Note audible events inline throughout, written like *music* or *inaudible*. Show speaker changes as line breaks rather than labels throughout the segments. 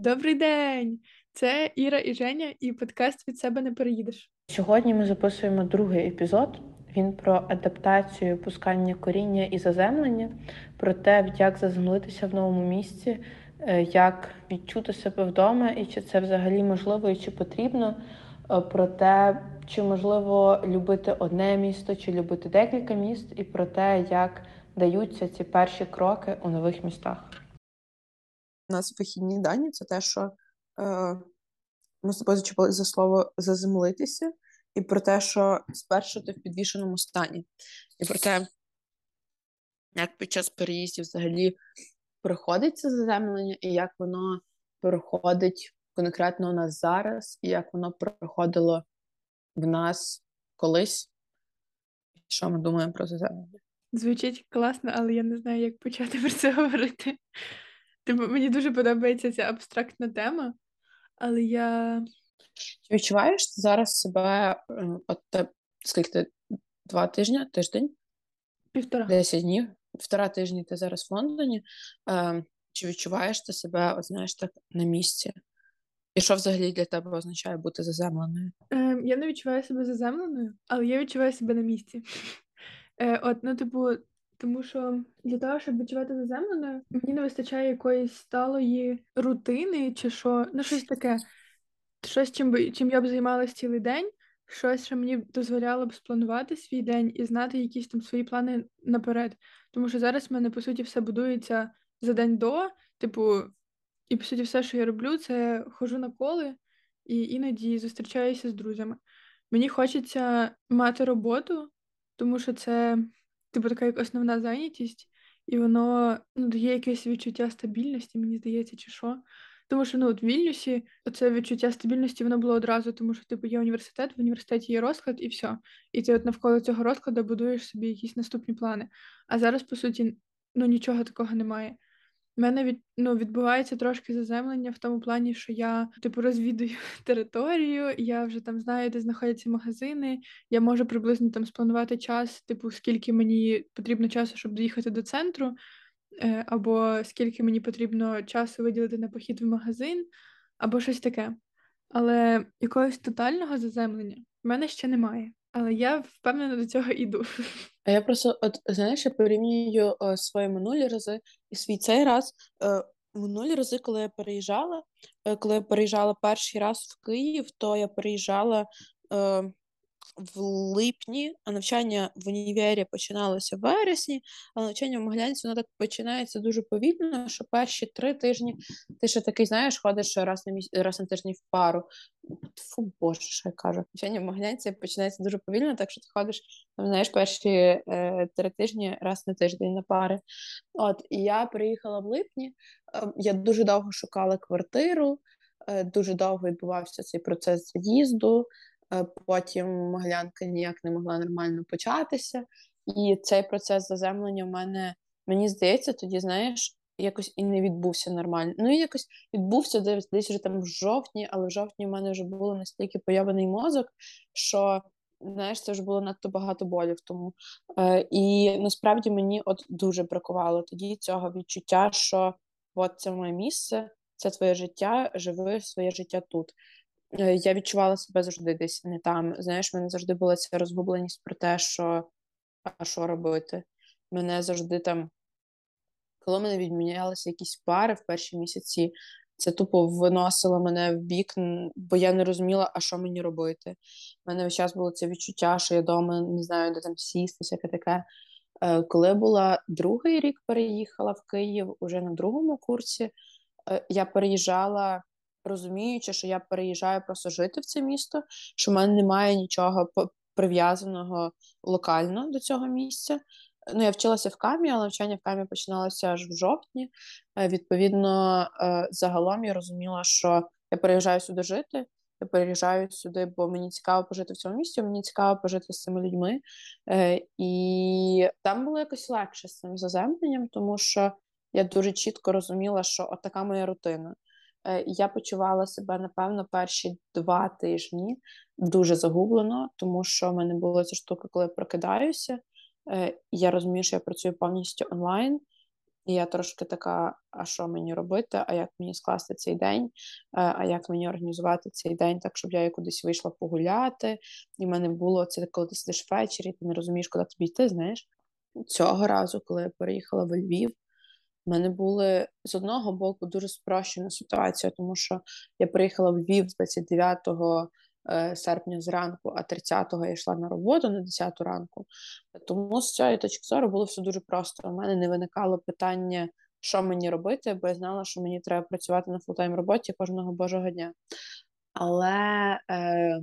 Добрий день! Це Іра і Женя, і подкаст від себе не переїдеш.
Сьогодні ми записуємо другий епізод. Він про адаптацію, пускання коріння і заземлення, про те, як заземлитися в новому місці, е, як відчути себе вдома, і чи це взагалі можливо і чи потрібно. Е, про те, чи можливо любити одне місто, чи любити декілька міст, і про те, як даються ці перші кроки у нових містах.
У нас вихідні дані це те, що е, ми з тобою зачепили за слово заземлитися, і про те, що спершу ти в підвішеному стані, і про те, як під час переїздів взагалі проходить це заземлення, і як воно проходить конкретно у нас зараз, і як воно проходило в нас колись. Що ми думаємо про заземлення?
Звучить класно, але я не знаю, як почати *laughs* про це говорити. Типу, мені дуже подобається ця абстрактна тема, але я.
Чи відчуваєш зараз себе е, от скільки ти два тижні, тиждень?
Півтора.
Десять днів, півтора тижні ти зараз в Лондоні. Е, Чи відчуваєш ти себе, от, знаєш, так на місці? І що взагалі для тебе означає бути заземленою?
Е, Я не відчуваю себе заземленою, але я відчуваю себе на місці. *laughs* Е, От, ну, типу, тому що для того, щоб відчувати заземленою, мені не вистачає якоїсь сталої рутини, чи що, ну щось таке, щось, чим би чим я б займалась цілий день, щось, що мені дозволяло б спланувати свій день і знати якісь там свої плани наперед. Тому що зараз в мене, по суті, все будується за день до, типу, і по суті, все, що я роблю, це хожу на коли і іноді зустрічаюся з друзями. Мені хочеться мати роботу, тому що це типу, така як основна зайнятість, і воно ну, дає якесь відчуття стабільності, мені здається, чи що. Тому що ну, от в Вільнюсі це відчуття стабільності воно було одразу, тому що типу є університет, в університеті є розклад і все. І ти от навколо цього розкладу будуєш собі якісь наступні плани. А зараз, по суті, ну нічого такого немає. У мене від ну, відбувається трошки заземлення в тому плані, що я типу розвідую *laughs* територію, я вже там знаю, де знаходяться магазини. Я можу приблизно там спланувати час, типу, скільки мені потрібно часу, щоб доїхати до центру, е, або скільки мені потрібно часу виділити на похід в магазин, або щось таке. Але якогось тотального заземлення в мене ще немає. Але я впевнена до цього іду. *laughs*
А я просто, от знаєш, я порівнюю о, свої минулі рази і свій цей раз. О, минулі рази, коли я переїжджала, е, коли я переїжджала перший раз в Київ, то я переїжджала е, в липні, а навчання в універі починалося в вересні, а навчання в Могилянці воно так починається дуже повільно, що перші три тижні ти ще такий, знаєш, ходиш раз на міс... раз на тиждень в пару. Фу, боже, що я кажу. Навчання в Могилянці починається дуже повільно, так що ти ходиш, там, знаєш, перші е, три тижні раз на тиждень на пари. От, і я приїхала в липні, е, я дуже довго шукала квартиру. Е, дуже довго відбувався цей процес заїзду. Е, потім Моглянка ніяк не могла нормально початися. І цей процес заземлення в мене, мені здається, тоді, знаєш, якось і не відбувся нормально. Ну і якось відбувся десь десь вже там в жовтні, але в жовтні в мене вже було настільки появлений мозок, що. Знаєш, це вже було надто багато болів тому. Е, І насправді мені от дуже бракувало тоді цього відчуття, що от це моє місце, це твоє життя, живи своє життя тут. Е, я відчувала себе завжди десь не там. Знаєш, в мене завжди була ця розгубленість про те, що а що робити. Мене завжди там, коли мене відмінялися якісь пари в перші місяці, це тупо виносило мене в бік, бо я не розуміла, а що мені робити. У мене весь час було це відчуття, що я вдома не знаю, де там сісти, всяке таке. Е, коли була другий рік, переїхала в Київ уже на другому курсі, е, я переїжджала розуміючи, що я переїжджаю просто жити в це місто, що в мене немає нічого прив'язаного локально до цього місця. Ну, я вчилася в камі, але навчання в камі починалося аж в жовтні. Е, відповідно, е, загалом я розуміла, що я переїжджаю сюди жити. Я переїжджаю сюди, бо мені цікаво пожити в цьому місті, мені цікаво пожити з цими людьми. Е, І там було якось легше з цим заземленням, тому що я дуже чітко розуміла, що от така моя рутина. Е, я почувала себе, напевно, перші два тижні дуже загублено, тому що в мене була ця штука, коли я прокидаюся. Е, я розумію, що я працюю повністю онлайн, І я трошки така: а що мені робити? А як мені скласти цей день? Е, а як мені організувати цей день так, щоб я кудись вийшла погуляти? І в мене було це, коли ти сидиш ввечері, ти не розумієш, куди тобі йти. Знаєш, цього разу, коли я переїхала в Львів, в мене були з одного боку дуже спрощена ситуація, тому що я приїхала в Львів 29 е, серпня зранку, а 30-го я йшла на роботу на 10 ранку. Тому з цієї точки зору було все дуже просто. У мене не виникало питання, що мені робити, бо я знала, що мені треба працювати на full-time роботі кожного божого дня. Але е,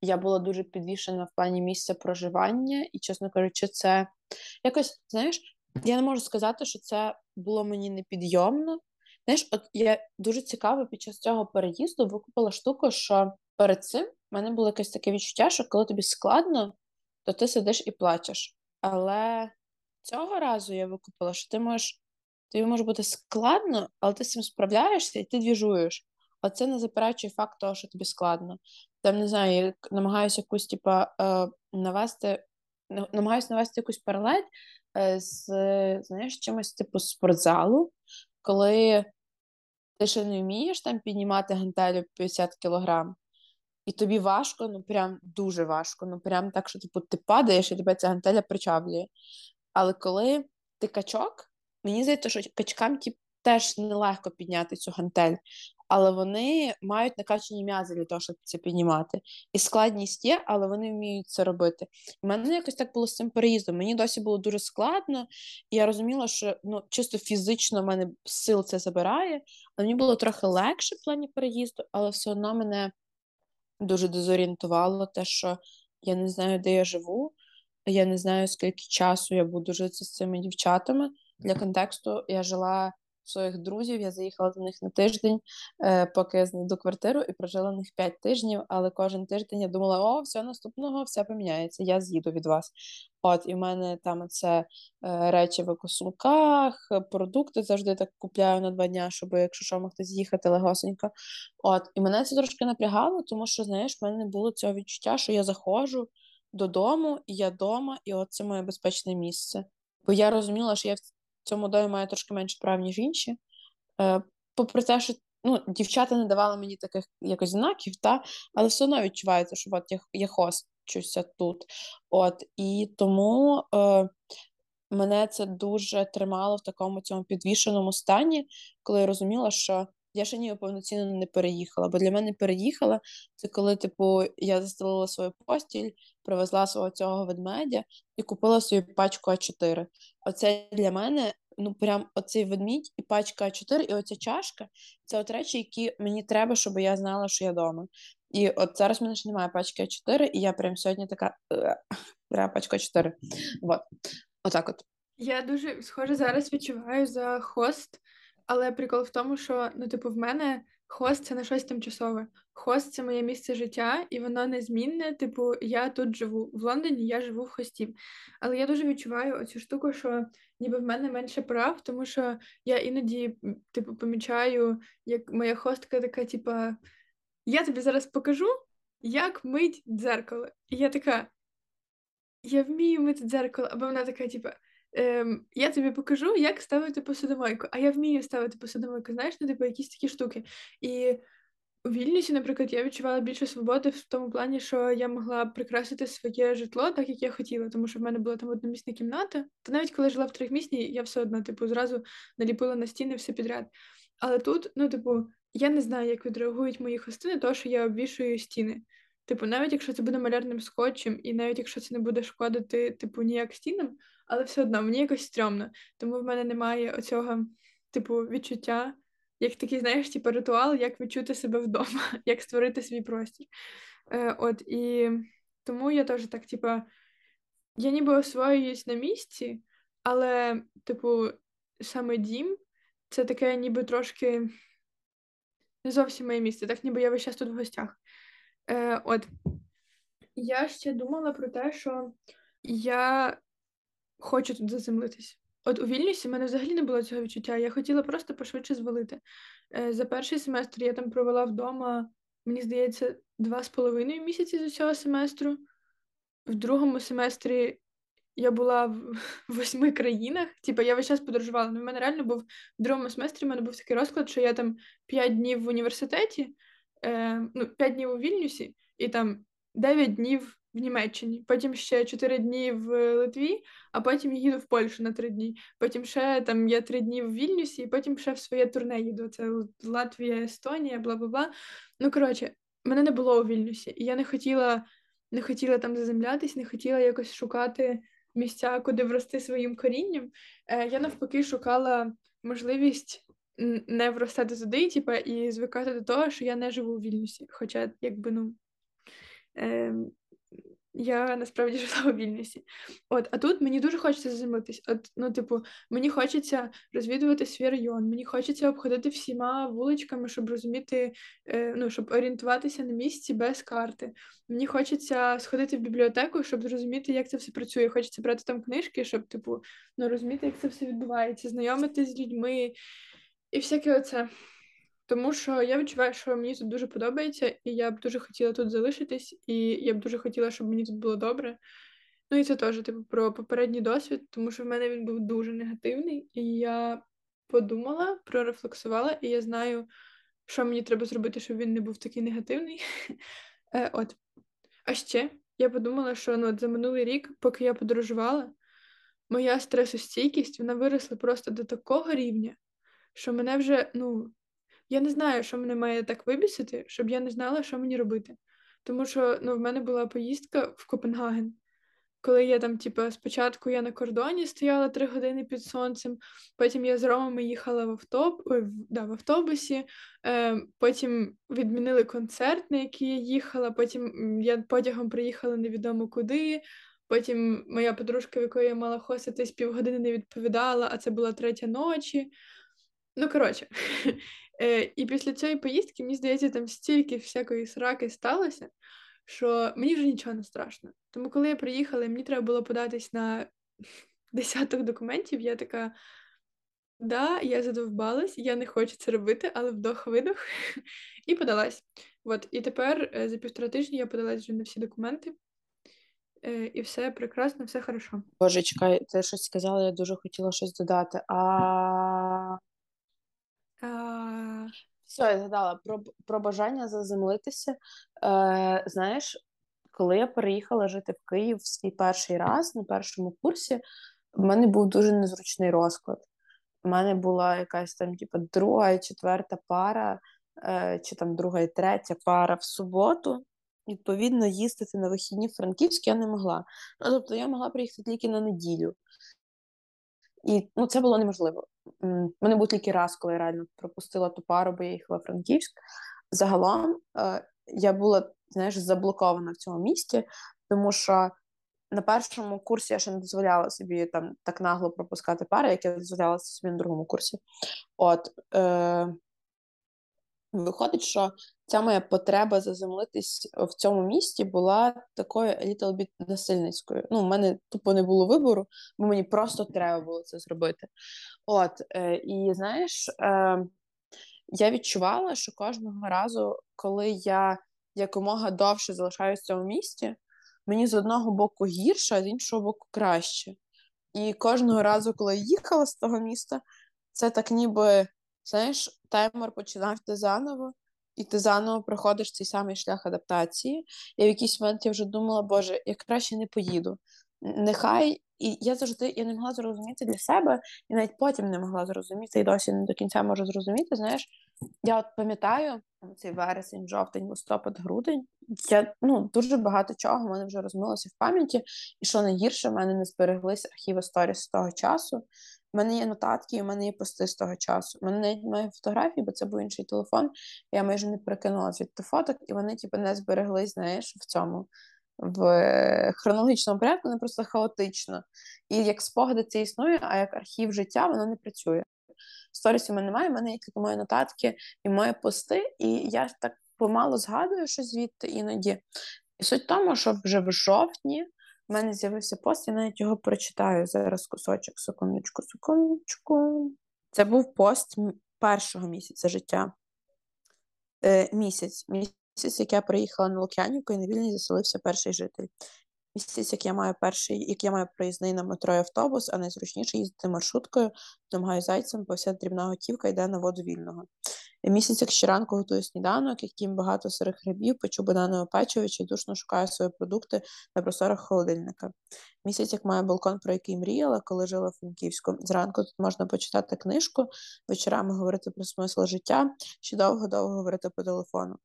я була дуже підвішена в плані місця проживання, і, чесно кажучи, це якось, знаєш, я не можу сказати, що це було мені непідйомно. Знаєш, от я дуже цікаво під час цього переїзду викупила штуку, що перед цим в мене було якесь таке відчуття, що коли тобі складно, то ти сидиш і плачеш. Але цього разу я викупила, що ти можеш, тобі може бути складно, але ти з цим справляєшся і ти двіжуєш. А це не заперечує факт того, що тобі складно. Там не знаю, я намагаюся якусь, типа, е, навести, намагаюся навести якусь паралель з знаєш, чимось типу спортзалу, коли ти ще не вмієш там піднімати гантелю 50 кілограм, і тобі важко, ну прям дуже важко. Ну прям так, що типу, ти падаєш і тебе ця гантеля причавлює. Але коли ти качок, мені здається, що качкам ті, теж нелегко підняти цю гантель, але вони мають накачані м'язи для того, щоб це піднімати. І складність є, але вони вміють це робити. У мене якось так було з цим переїздом. Мені досі було дуже складно, і я розуміла, що ну, чисто фізично в мене сил це забирає, але мені було трохи легше в плані переїзду, але все одно мене дуже дезорієнтувало те, що я не знаю, де я живу, я не знаю, скільки часу я буду жити з цими дівчатами. Для контексту я жила своїх друзів. Я заїхала до них на тиждень, е, поки я знайду квартиру, і прожила в них 5 тижнів. Але кожен тиждень я думала, о, все наступного, все поміняється. Я з'їду від вас. От, і в мене там це е, речі в екосумках, продукти завжди так купляю на два дня, щоб якщо що могти з'їхати легосенько. От, і мене це трошки напрягало, тому що, знаєш, в мене було цього відчуття, що я заходжу додому, і я вдома, і от це моє безпечне місце. Бо я розуміла, що я цьому домі маю трошки менше прав, ніж інші. Е, Попри те, що ну, дівчата не давали мені таких якось знаків, та, але все одно відчувається, що от я, я хостчуся тут. От, І тому е, мене це дуже тримало в такому цьому підвішеному стані, коли я розуміла, що я ще ніби повноцінно не переїхала. Бо для мене переїхала це коли, типу, я застелила свою постіль, привезла свого цього ведмедя і купила собі пачку А4. Оце для мене. Ну, прям оцей ведмідь і пачка А4, і оця чашка це от речі, які мені треба, щоб я знала, що я вдома. І от зараз в мене ще немає пачки А4, і я прям сьогодні така треба пачка А4. Вот. Отак от.
Я дуже схоже зараз відчуваю за хост, але прикол в тому, що ну, типу, в мене хост це не щось тимчасове. Хост це моє місце життя, і воно незмінне. Типу, я тут живу. В Лондоні я живу в хості. Але я дуже відчуваю оцю штуку, що ніби в мене менше прав, тому що я іноді, типу, помічаю, як моя хостка така, типа, я тобі зараз покажу, як мить дзеркало. І я така. Я вмію мити дзеркало, або вона така, типа, ем, я тобі покажу, як ставити посудомойку, а я вмію ставити посудомойку, знаєш, ну, типу, якісь такі штуки. І у Вільнюсі, наприклад, я відчувала більше свободи в тому плані, що я могла прикрасити своє житло так, як я хотіла, тому що в мене була там одномісна кімната. Та навіть коли жила в трьохмісній, я все одно, типу, зразу наліпила на стіни все підряд. Але тут, ну, типу, я не знаю, як відреагують мої хостини, то що я обвішую стіни. Типу, навіть якщо це буде малярним скотчем, і навіть якщо це не буде шкодити, типу, ніяк стінам, але все одно мені якось стрьомно. Тому в мене немає оцього, типу, відчуття, як такий, знаєш, типу, ритуал, як відчути себе вдома, *laughs* як створити свій простір. Е, От і тому я теж так, типу, я ніби освоююсь на місці, але, типу, саме дім це таке, ніби трошки не зовсім моє місце, так ніби я весь час тут в гостях. Е, От я ще думала про те, що я хочу тут заземлитись. От у Вільнюсі в мене взагалі не було цього відчуття. Я хотіла просто пошвидше звалити. Е, За перший семестр я там провела вдома, мені здається, два з половиною місяці з усього семестру. В другому семестрі я була в *laughs* восьми країнах. Типа я весь час подорожувала. Ну, в мене реально був в другому семестрі. в мене був такий розклад, що я там п'ять днів в університеті, е, ну, п'ять днів у Вільнюсі, і там дев'ять днів в Німеччині. Потім ще чотири дні в Литві, а потім їду в Польщу на три дні. Потім ще там я три дні в Вільнюсі, і потім ще в своє турне їду. Це Латвія, Естонія, бла бла бла. Ну коротше, мене не було у Вільнюсі, і я не хотіла. Не хотіла там заземлятись, не хотіла якось шукати місця, куди врости своїм корінням. Е, Я навпаки шукала можливість не вростати туди, типа, і звикати до того, що я не живу у Вільнюсі. Хоча, якби ну. Е, я насправді *laughs* жила у Вільнюсі. От, а тут мені дуже хочеться заземлитись. От, ну, типу, мені хочеться розвідувати свій район, мені хочеться обходити всіма вуличками, щоб розуміти, е, ну, щоб орієнтуватися на місці без карти. Мені хочеться сходити в бібліотеку, щоб зрозуміти, як це все працює. Хочеться брати там книжки, щоб, типу, ну, розуміти, як це все відбувається, знайомитись з людьми і всяке оце. Тому що я відчуваю, що мені тут дуже подобається, і я б дуже хотіла тут залишитись, і я б дуже хотіла, щоб мені тут було добре. Ну і це теж типу про попередній досвід, тому що в мене він був дуже негативний, і я подумала, прорефлексувала, і я знаю, що мені треба зробити, щоб він не був такий негативний. *laughs* Е, от. А ще я подумала, що ну, от за минулий рік, поки я подорожувала, моя стресостійкість вона виросла просто до такого рівня, що мене вже, ну. Я не знаю, що мене має так вибісити, щоб я не знала, що мені робити. Тому що ну, в мене була поїздка в Копенгаген, коли я там, типу, спочатку я на кордоні стояла три години під сонцем, потім я з Ромами їхала в автоб... Ой, да, в автобусі, е, потім відмінили концерт, на який я їхала, потім я потягом приїхала невідомо куди. Потім моя подружка, в якої я мала хоститись, півгодини не відповідала, а це була третя ночі. Ну, коротше, І *laughs* після цієї поїздки, мені здається, там стільки всякої сраки сталося, що мені вже нічого не страшно. Тому, коли я приїхала, мені треба було податись на *laughs* десяток документів, я така. Да, я задовбалась, я не хочу це робити, але вдох-видох *laughs* і подалась. От, І тепер е, за півтора тижні я подалась вже на всі документи, е, і все прекрасно, все хорошо.
Боже, чекай, ти щось сказала, я дуже хотіла щось додати. А Все, я згадала про про бажання заземлитися. Е, Знаєш, коли я переїхала жити в Київ в свій перший раз на першому курсі, в мене був дуже незручний розклад. У мене була якась там, типу, друга і четверта пара, е, чи там друга і третя пара в суботу. Відповідно, їздити на вихідні в Франківськ я не могла. Ну, Тобто я могла приїхати тільки на неділю. І ну, це було неможливо. Мене був тільки раз, коли я реально пропустила ту пару, бо я їхала в Франківськ. Загалом е, я була знаєш, заблокована в цьому місті, тому що на першому курсі я ще не дозволяла собі там так нагло пропускати пари, як я дозволяла собі на другому курсі. От е, Виходить, що ця моя потреба заземлитись в цьому місті була такою little bit насильницькою. Ну, в мене тупо не було вибору, бо мені просто треба було це зробити. От, е, І знаєш, е, я відчувала, що кожного разу, коли я якомога довше залишаюся в цьому місті, мені з одного боку гірше, а з іншого боку краще. І кожного разу, коли я їхала з того міста, це так ніби знаєш, таймер починав ти заново, і ти заново проходиш цей самий шлях адаптації. І в якийсь момент я вже думала, Боже, я краще не поїду. Нехай, і я завжди я не могла зрозуміти для себе, і навіть потім не могла зрозуміти, і досі не до кінця можу зрозуміти. Знаєш, я от пам'ятаю цей вересень, жовтень, листопад, грудень. Я ну дуже багато чого в мене вже розмилося в пам'яті, і що найгірше, в мене не збереглися архіви сторіс з того часу. У мене є нотатки, у мене є пости з того часу. У мене навіть немає фотографій, бо це був інший телефон. Я майже не прикинула звідти фоток, і вони типу, не збереглись, знаєш, в цьому в хронологічному порядку, вони просто хаотично. І як спогади це існує, а як архів життя, воно не працює. Сторісів у мене немає, в мене є тільки мої нотатки і мої пости, і я так помало згадую що звідти іноді. І суть в тому, що вже в жовтні у мене з'явився пост, я навіть його прочитаю зараз кусочок, секундочку, секундочку. Це був пост першого місяця життя. Е, Місяць, місяць, як я приїхала на Лук'янівку і на вільні заселився перший житель. Місяць, як я маю перший, як я маю проїзний на метро і автобус, а найзручніше їздити маршруткою, домагаю зайцем, бо вся дрібна готівка йде на воду вільного. Місяць, ще щоранку готую сніданок, яким багато сирих грибів, печу бананове печиво чи душно шукаю свої продукти на просторах холодильника. Місяць, як має балкон, про який мріяла, коли жила в Франківську. Зранку тут можна почитати книжку, вечорами говорити про смисл життя, чи довго-довго говорити по телефону.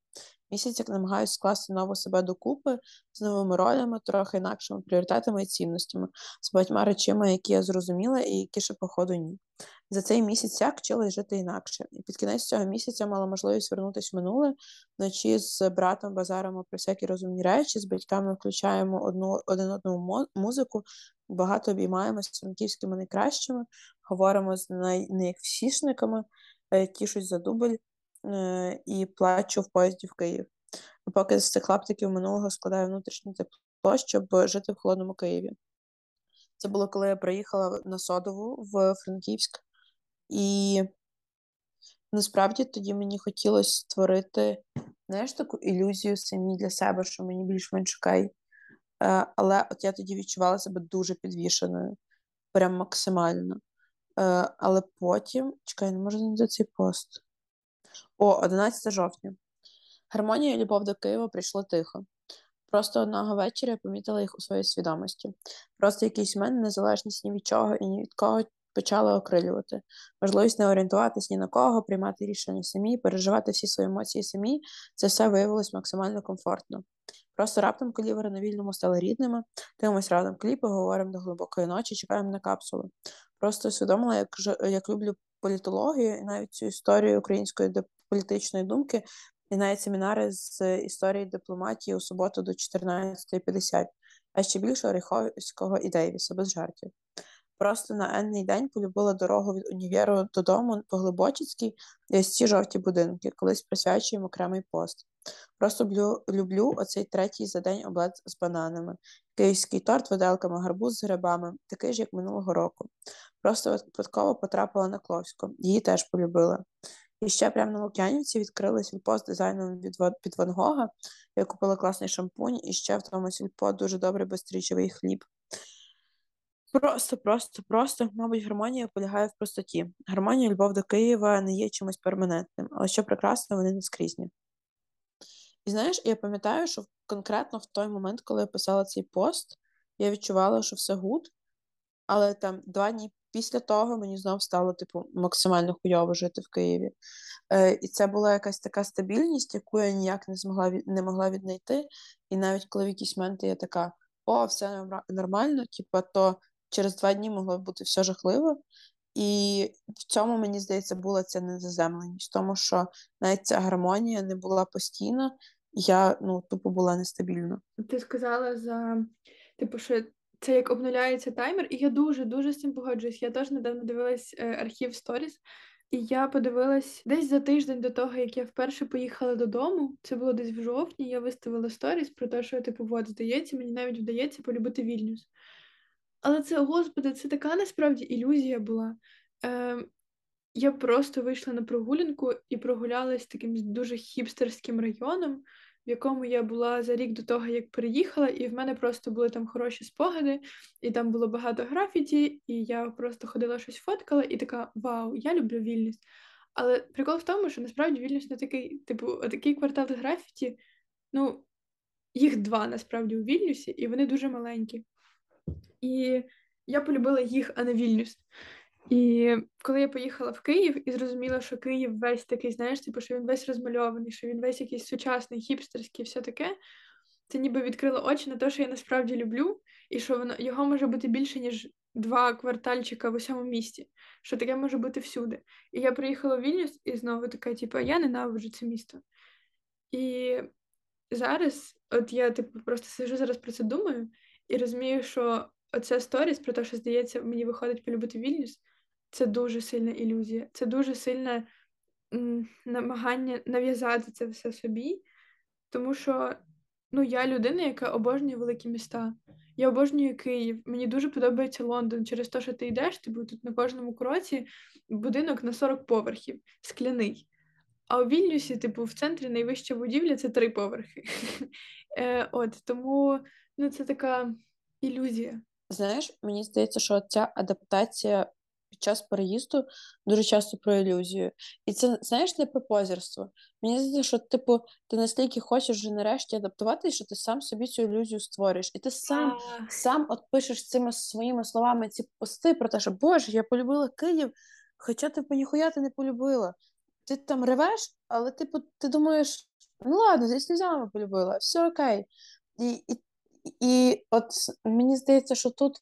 Місяць, як намагаюся скласти нову себе докупи з новими ролями, трохи інакшими пріоритетами і цінностями, з багатьма речами, які я зрозуміла, і які ще, походу, ні. За цей місяць я вчилась жити інакше. І під кінець цього місяця мала можливість вернутися в минуле вночі з братом базаримо про всякі розумні речі, з батьками включаємо одну один одну музику, багато обіймаємося з франківськими найкращими, говоримо з най, найвсішниками, е, тішусь за дубль і плачу в поїзді в Київ. Поки з цих клаптиків минулого складаю внутрішнє тепло, щоб жити в холодному Києві. Це було коли я приїхала на Содову в Франківськ, і насправді тоді мені хотілося створити знаєш, таку ілюзію самі для себе, що мені більш-менш окей. Е, але от я тоді відчувала себе дуже підвішеною, прям максимально. Е, але потім, чекай, не можу знайти цей пост. О, 11 жовтня. Гармонія і любов до Києва прийшла тихо. Просто одного вечора я помітила їх у своїй свідомості. Просто якийсь момент незалежність ні від чого і ні від кого почала окрилювати. Можливість не орієнтуватись ні на кого, приймати рішення самі, переживати всі свої емоції самі, це все виявилось максимально комфортно. Просто раптом колівери на вільному стали рідними, дивимось разом кліпи, говоримо до глибокої ночі, чекаємо на капсулу. Просто усвідомила, як як люблю політологію і навіть цю історію української політичної думки, і навіть семінари з історії дипломатії у суботу до 14.50, а ще більше Оріховського і Дейвіса без жартів. Просто на енний день полюбила дорогу від універу додому по Глибочицькій і ось ці жовті будинки, колись присвячуємо окремий пост. Просто люблю, люблю оцей третій за день облет з бананами, київський торт, виделками, гарбуз з грибами, такий ж, як минулого року. Просто випадково потрапила на Кловську, її теж полюбила. І ще прямо на Лук'янівці відкрили сільпо з дизайном від під Ван Гога. Я купила класний шампунь, і ще в тому сільпо дуже добрий безстрічовий хліб. Просто, просто, просто, мабуть, гармонія полягає в простоті. Гармонія любов до Києва не є чимось перманентним, але що прекрасно, вони не скрізні. І знаєш, я пам'ятаю, що конкретно в той момент, коли я писала цей пост, я відчувала, що все good, але там два дні після того мені знов стало, типу, максимально хуйово жити в Києві. Е, І це була якась така стабільність, яку я ніяк не змогла не могла віднайти. І навіть коли в якісь моменти я така, о, все нормально, типу, то через два дні могло бути все жахливо. І в цьому, мені здається, була ця незаземленість, тому що навіть ця гармонія не була постійна, я ну, тупо була нестабільна.
Ти сказала за типу, що це як обнуляється таймер, і я дуже-дуже з цим погоджуюсь. Я теж недавно дивилась е, архів сторіс, і я подивилась десь за тиждень до того, як я вперше поїхала додому. Це було десь в жовтні. Я виставила сторіс про те, що типу, от, здається, мені навіть вдається полюбити Вільнюс. Але це, господи, це така насправді ілюзія була. Е, Я просто вийшла на прогулянку і прогулялась таким дуже хіпстерським районом, в якому я була за рік до того, як переїхала, і в мене просто були там хороші спогади, і там було багато графіті, і я просто ходила щось фоткала, і така вау, я люблю Вільнюс. Але прикол в тому, що насправді Вільнюс не такий, типу, такий квартал графіті, ну, їх два насправді у Вільнюсі, і вони дуже маленькі. І я полюбила їх, а не Вільнюс. І коли я поїхала в Київ і зрозуміла, що Київ весь такий, знаєш, типу, що він весь розмальований, що він весь якийсь сучасний, хіпстерський, все таке, це ніби відкрило очі на те, що я насправді люблю, і що воно його може бути більше, ніж два квартальчика в усьому місті, що таке може бути всюди. І я приїхала в Вільнюс і знову така, типу, я ненавиджу це місто. І зараз, от я типу, просто сижу зараз про це думаю і розумію, що оця сторіс про те, що здається, мені виходить полюбити Вільнюс, це дуже сильна ілюзія, це дуже сильне намагання нав'язати це все собі, тому що ну, я людина, яка обожнює великі міста. Я обожнюю Київ. Мені дуже подобається Лондон через те, що ти йдеш, ти тут на кожному кроці будинок на 40 поверхів, скляний. А у Вільнюсі, типу, в центрі найвища будівля це три поверхи. *laughs* Е, От тому ну, це така ілюзія.
Знаєш, мені здається, що ця адаптація під час переїзду дуже часто про ілюзію. І це, знаєш, не про позірство. Мені здається, що, типу, ти настільки хочеш вже нарешті адаптуватися, що ти сам собі цю ілюзію створюєш. І ти сам
А,
сам от пишеш цими своїми словами ці пости про те, що Боже, я полюбила Київ, хоча типу ніхуя ти не полюбила. Ти там ревеш, але типу, ти думаєш, ну ладно, зі сльозами полюбила, все окей. І, і, і от мені здається, що тут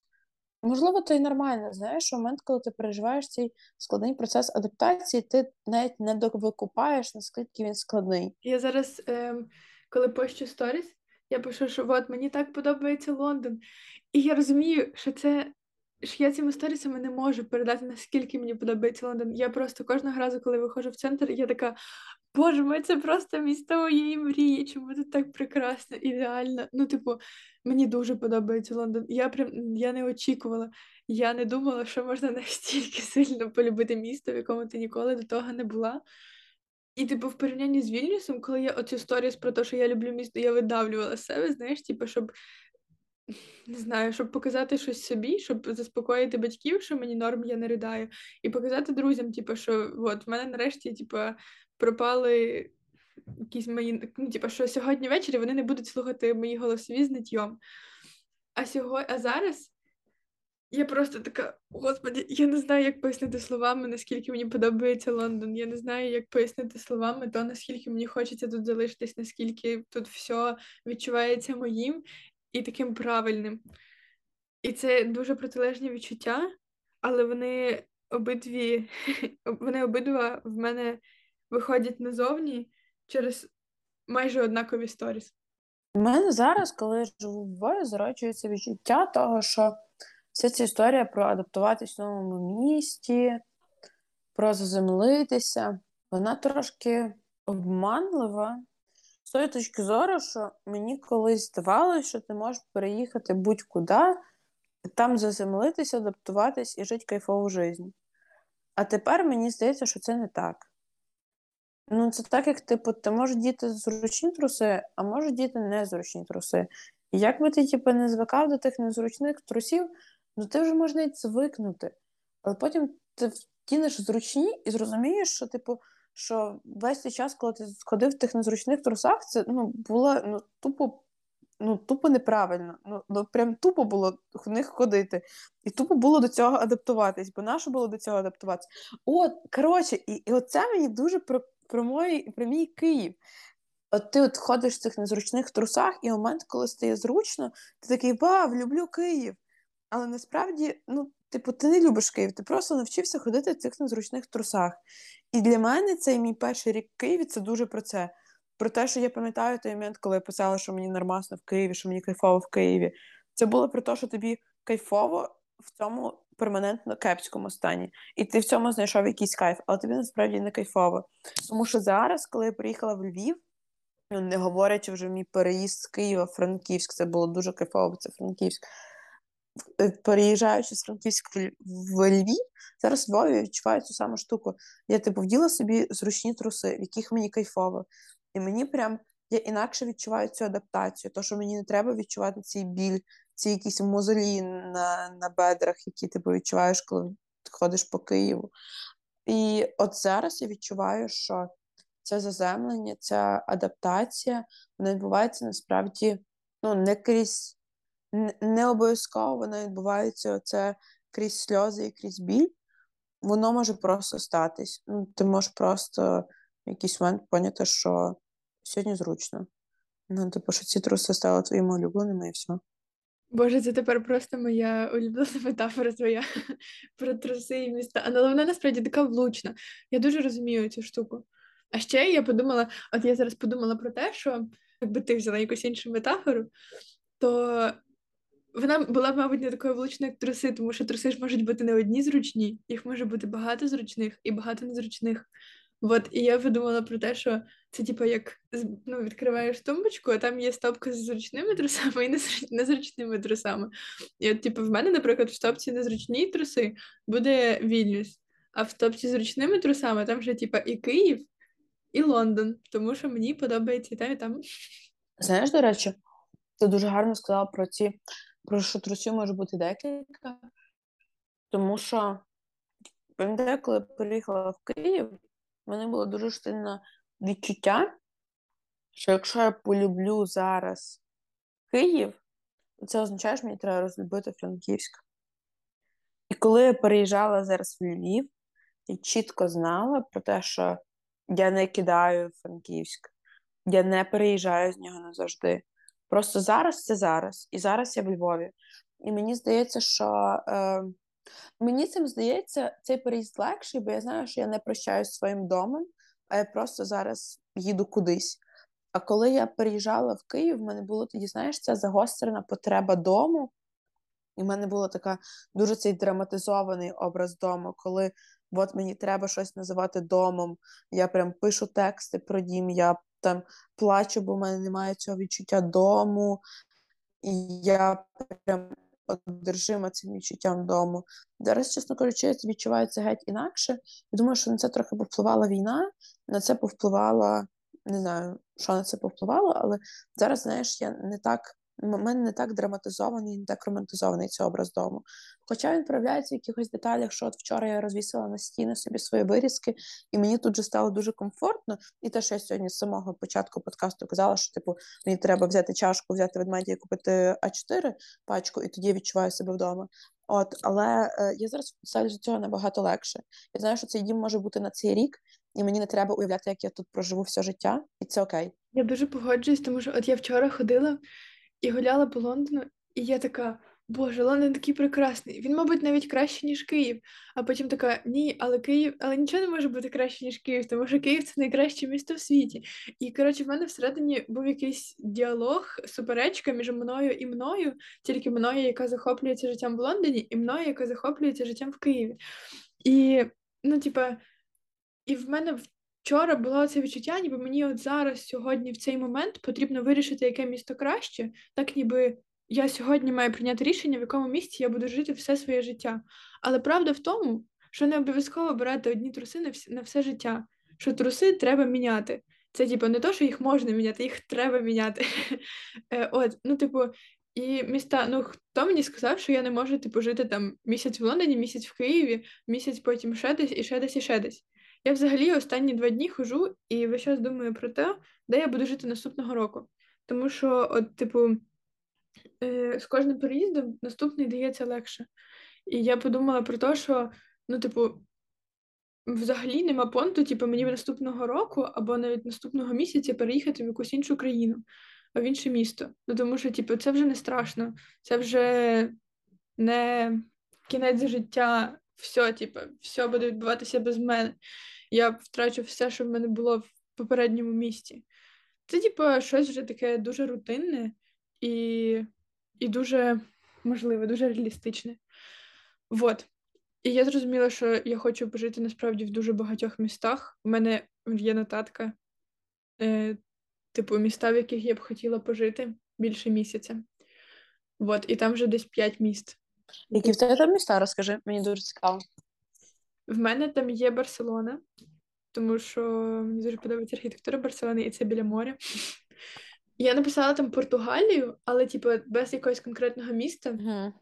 можливо то й нормально. Знаєш, у момент, коли ти переживаєш цей складний процес адаптації, ти навіть не довикупаєш, наскільки він складний.
Я зараз, ем, коли пощу сторіс, я пишу, що от мені так подобається Лондон. І я розумію, що це. Що я цими сторісами не можу передати, наскільки мені подобається Лондон. Я просто кожного разу, коли виходжу в центр, я така, боже мой, це просто місто моєї мрії. Чому тут так прекрасно, ідеально? Ну, типу, мені дуже подобається Лондон. Я прям я не очікувала. Я не думала, що можна *laughs* настільки сильно полюбити місто, в якому ти ніколи до того не була. І, типу, в порівнянні з Вільнюсом, коли я оцю сторіс про те, що я люблю місто, я видавлювала себе, знаєш, типу, щоб не знаю, щоб показати щось собі, щоб заспокоїти батьків, що мені норм, я не ридаю, і показати друзям, типу, що от в мене нарешті, типу, пропали якісь мої. Ну, типу, що сьогодні ввечері вони не будуть слухати мої голосові з ниттєм. А сьогодні, а зараз я просто така, господи, я не знаю, як пояснити словами, наскільки мені подобається Лондон. Я не знаю, як пояснити словами то, наскільки мені хочеться тут залишитись, наскільки тут все відчувається моїм і таким правильним. І це дуже протилежні відчуття, але вони обидві, *laughs* вони обидва в мене виходять назовні через майже однакові сторіс.
У мене зараз, коли я живу в Львові, зароджується відчуття того, що вся ця історія про адаптуватись в новому місті, про заземлитися, вона трошки обманлива. З тої точки зору, що мені колись здавалося, що ти можеш переїхати будь-куди, там заземлитися, адаптуватись і жити кайфову життя. А тепер мені здається, що це не так. Ну, це так, як типу, ти можеш діти зручні труси, а можеш діти незручні труси. І як би ти типу, не звикав до тих незручних трусів, ну ти вже можна й звикнути. Але потім ти втінеш зручні і зрозумієш, що, типу, що весь цей час, коли ти ходив в тих незручних трусах, це ну, було ну, тупо ну, тупо неправильно. Ну, ну прям тупо було в них ходити. І тупо було до цього адаптуватись, бо наше було до цього адаптуватися. От, коротше, і, і оце мені дуже про про, мой, про мій Київ. От ти от ходиш в цих незручних трусах, і момент, коли стає зручно, ти такий вау, люблю Київ. Але насправді, ну, типу, ти не любиш Київ, ти просто навчився ходити в цих незручних трусах. І для мене цей мій перший рік в Києві це дуже про це. Про те, що я пам'ятаю той момент, коли я писала, що мені нормасно в Києві, що мені кайфово в Києві. Це було про те, що тобі кайфово в цьому перманентно кепському стані. І ти в цьому знайшов якийсь кайф, але тобі насправді не кайфово. Тому що зараз, коли я приїхала в Львів, ну, не говорячи вже мій переїзд з Києва в Франківськ, це було дуже кайфово, це Франківськ. Е, переїжджаючи з Франківськ в Львів, зараз в Львові відчуваю цю саму штуку. Я типу вділа собі зручні труси, в яких мені кайфово. І мені прям я інакше відчуваю цю адаптацію, то що мені не треба відчувати цей біль, ці якісь мозолі на на бедрах, які ти відчуваєш, коли ходиш по Києву. І от зараз я відчуваю, що це заземлення, ця адаптація вона відбувається насправді ну, не крізь не обов'язково вона відбувається оце крізь сльози і крізь біль. Воно може просто статись. Ну, Ти можеш просто в якийсь момент поняти, що сьогодні зручно. Ну, типу, що ці труси стали твоїми улюбленими і все.
Боже, це тепер просто моя улюблена *laughs* метафора твоя *laughs* про труси і міста. Але вона насправді така влучна. Я дуже розумію цю штуку. А ще я подумала: от я зараз подумала про те, що якби ти взяла якусь іншу метафору, то вона була б, мабуть, не такою влучною, як труси, тому що труси ж можуть бути не одні зручні, їх може бути багато зручних і багато незручних. От, і я подумала про те, що це, типу, як ну, відкриваєш тумбочку, а там є стопка з зручними трусами і *laughs* незручними трусами. І от, типу, в мене, наприклад, в стопці незручні труси буде Вільнюс, а в стопці зручними трусами там вже, типу, і Київ, і Лондон, тому що мені подобається і там, і там.
Знаєш, до речі, ти дуже гарно сказала про ці, про що трусів може бути декілька, тому що пам'ятаю, коли переїхала в Київ, в мене було дуже сильне відчуття, що якщо я полюблю зараз Київ, то це означає, що мені треба розлюбити Франківськ. І коли я переїжджала зараз в Львів, я чітко знала про те, що я не кидаю Франківськ, я не переїжджаю з нього назавжди. Просто зараз це зараз, і зараз я в Львові. І мені здається, що е, мені цим здається, цей переїзд легший, бо я знаю, що я не прощаюсь своїм домом, а я просто зараз їду кудись. А коли я переїжджала в Київ, в мене було тоді, знаєш, ця загострена потреба дому. І в мене був така дуже цей драматизований образ дому, коли от мені треба щось називати домом. Я прям пишу тексти про дім, я там плачу, бо в мене немає цього відчуття дому, і я прям одержима цим відчуттям дому. Зараз, чесно кажучи, я відчуваю це геть інакше. Я думаю, що на це трохи повпливала війна, на це повпливала, не знаю, що на це повпливало, але зараз, знаєш, я не так мене не так драматизований, не так романтизований цей образ дому. Хоча він проявляється в якихось деталях, що от вчора я розвісила на стіни собі свої вирізки, і мені тут же стало дуже комфортно. І те, що я сьогодні з самого початку подкасту казала, що типу мені треба взяти чашку, взяти ведмеді і купити А4 пачку, і тоді відчуваю себе вдома. От, але е, я зараз ставлю до цього набагато легше. Я знаю, що цей дім може бути на цей рік, і мені не треба уявляти, як я тут проживу все життя, і це окей.
Я дуже погоджуюсь, тому що от я вчора ходила і гуляла по Лондону, і я така, Боже, Лондон такий прекрасний. Він, мабуть, навіть краще, ніж Київ. А потім така, ні, але Київ, але нічого не може бути краще, ніж Київ, тому що Київ це найкраще місто в світі. І коротше, в мене всередині був якийсь діалог, суперечка між мною і мною, тільки мною, яка захоплюється життям в Лондоні, і мною, яка захоплюється життям в Києві. І, ну, типа, і в мене Вчора було це відчуття, ніби мені от зараз, сьогодні, в цей момент потрібно вирішити, яке місто краще, так ніби я сьогодні маю прийняти рішення, в якому місці я буду жити все своє життя. Але правда в тому, що не обов'язково брати одні труси на, все життя, що труси треба міняти. Це, типу, не то, що їх можна міняти, їх треба міняти. *laughs* Е, от, ну, типу, і міста, ну хто мені сказав, що я не можу типу жити там місяць в Лондоні, місяць в Києві, місяць потім ще десь і ще десь і ще десь. Я взагалі останні два дні хожу і весь час думаю про те, де я буду жити наступного року. Тому що, от, типу, е, з кожним переїздом наступний дається легше. І я подумала про те, що, ну, типу, взагалі нема понту, типу, мені наступного року або навіть наступного місяця переїхати в якусь іншу країну, в інше місто. Ну, тому що, типу, це вже не страшно, це вже не кінець життя, все, типу, все буде відбуватися без мене я втрачу все, що в мене було в попередньому місті. Це, типу, щось вже таке дуже рутинне і і дуже можливе, дуже реалістичне. Вот. І я зрозуміла, що я хочу пожити насправді в дуже багатьох містах. У мене є нотатка, е, типу, міста, в яких я б хотіла пожити більше місяця. Вот. І там вже десь п'ять міст.
Які в тебе там міста, розкажи, мені дуже цікаво.
В мене там є Барселона, тому що мені дуже подобається архітектура Барселони, і це біля моря. Я написала там Португалію, але, типу, без якогось конкретного міста.
Uh-huh.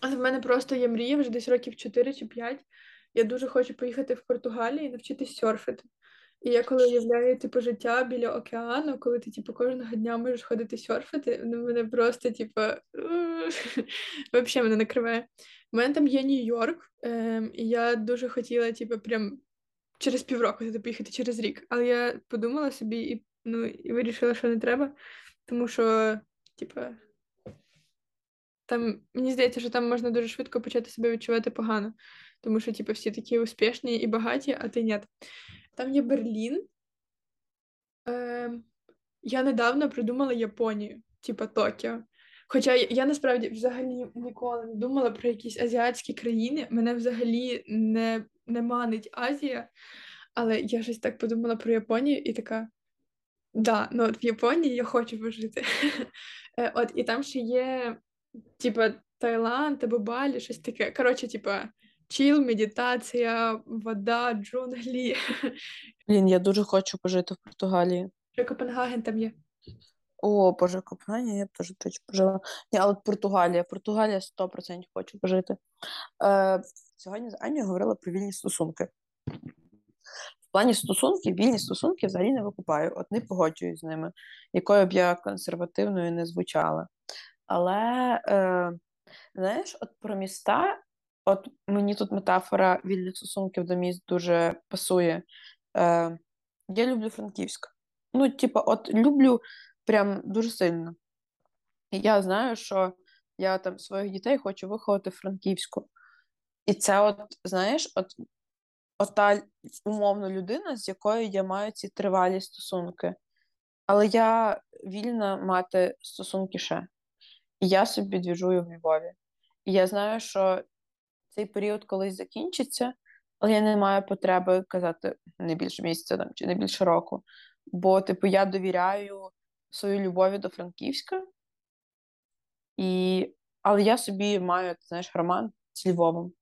Але в мене просто є мрія вже десь років 4 чи 5. Я дуже хочу поїхати в Португалію і навчитись серфити. І я коли уявляю типу, життя біля океану, коли ти типу, кожного дня можеш ходити серфити, ну, мене просто, типу, *laughs* взагалі мене накриває. У мене там є Нью-Йорк, ем, і я дуже хотіла, типу, прям через півроку туди поїхати через рік. Але я подумала собі і ну, і вирішила, що не треба, тому що, типу, там мені здається, що там можна дуже швидко почати себе відчувати погано, тому що, типу, всі такі успішні і багаті, а ти ні. Там є Берлін. Е, Я недавно придумала Японію, типа Токіо. Хоча я, насправді взагалі ніколи не думала про якісь азіатські країни. Мене взагалі не не манить Азія, але я щось так подумала про Японію і така. Да, ну от в Японії я хочу пожити. *laughs* Е, от, і там ще є, типа, Таїланд або Балі, щось таке. Коротше, типа, чіл, медитація, вода, джунглі. *laughs*
Блін, я дуже хочу пожити в Португалії.
Ще Копенгаген там є.
О, Боже, Копенгаген, я б теж хочу пожила. Ні, але Португалія, Португалія 100% хочу пожити. Е, сьогодні з Анією говорила про вільні стосунки. В плані стосунків, вільні стосунки взагалі не викупаю, от не погоджуюсь з ними, якою б я консервативною не звучала. Але, е, знаєш, от про міста, от мені тут метафора вільних стосунків до міст дуже пасує. Е, Я люблю Франківськ. Ну, типу, от люблю прям дуже сильно. Я знаю, що я там своїх дітей хочу виховати в Франківську. І це, от, знаєш, от, от та умовно людина, з якою я маю ці тривалі стосунки. Але я вільна мати стосунки ще. І я собі двіжую в Львові. І я знаю, що цей період колись закінчиться, але я не маю потреби казати не більше місяця там, чи не більше року. Бо, типу, я довіряю свою любові до Франківська, і... але я собі маю, знаєш, роман з Львовом.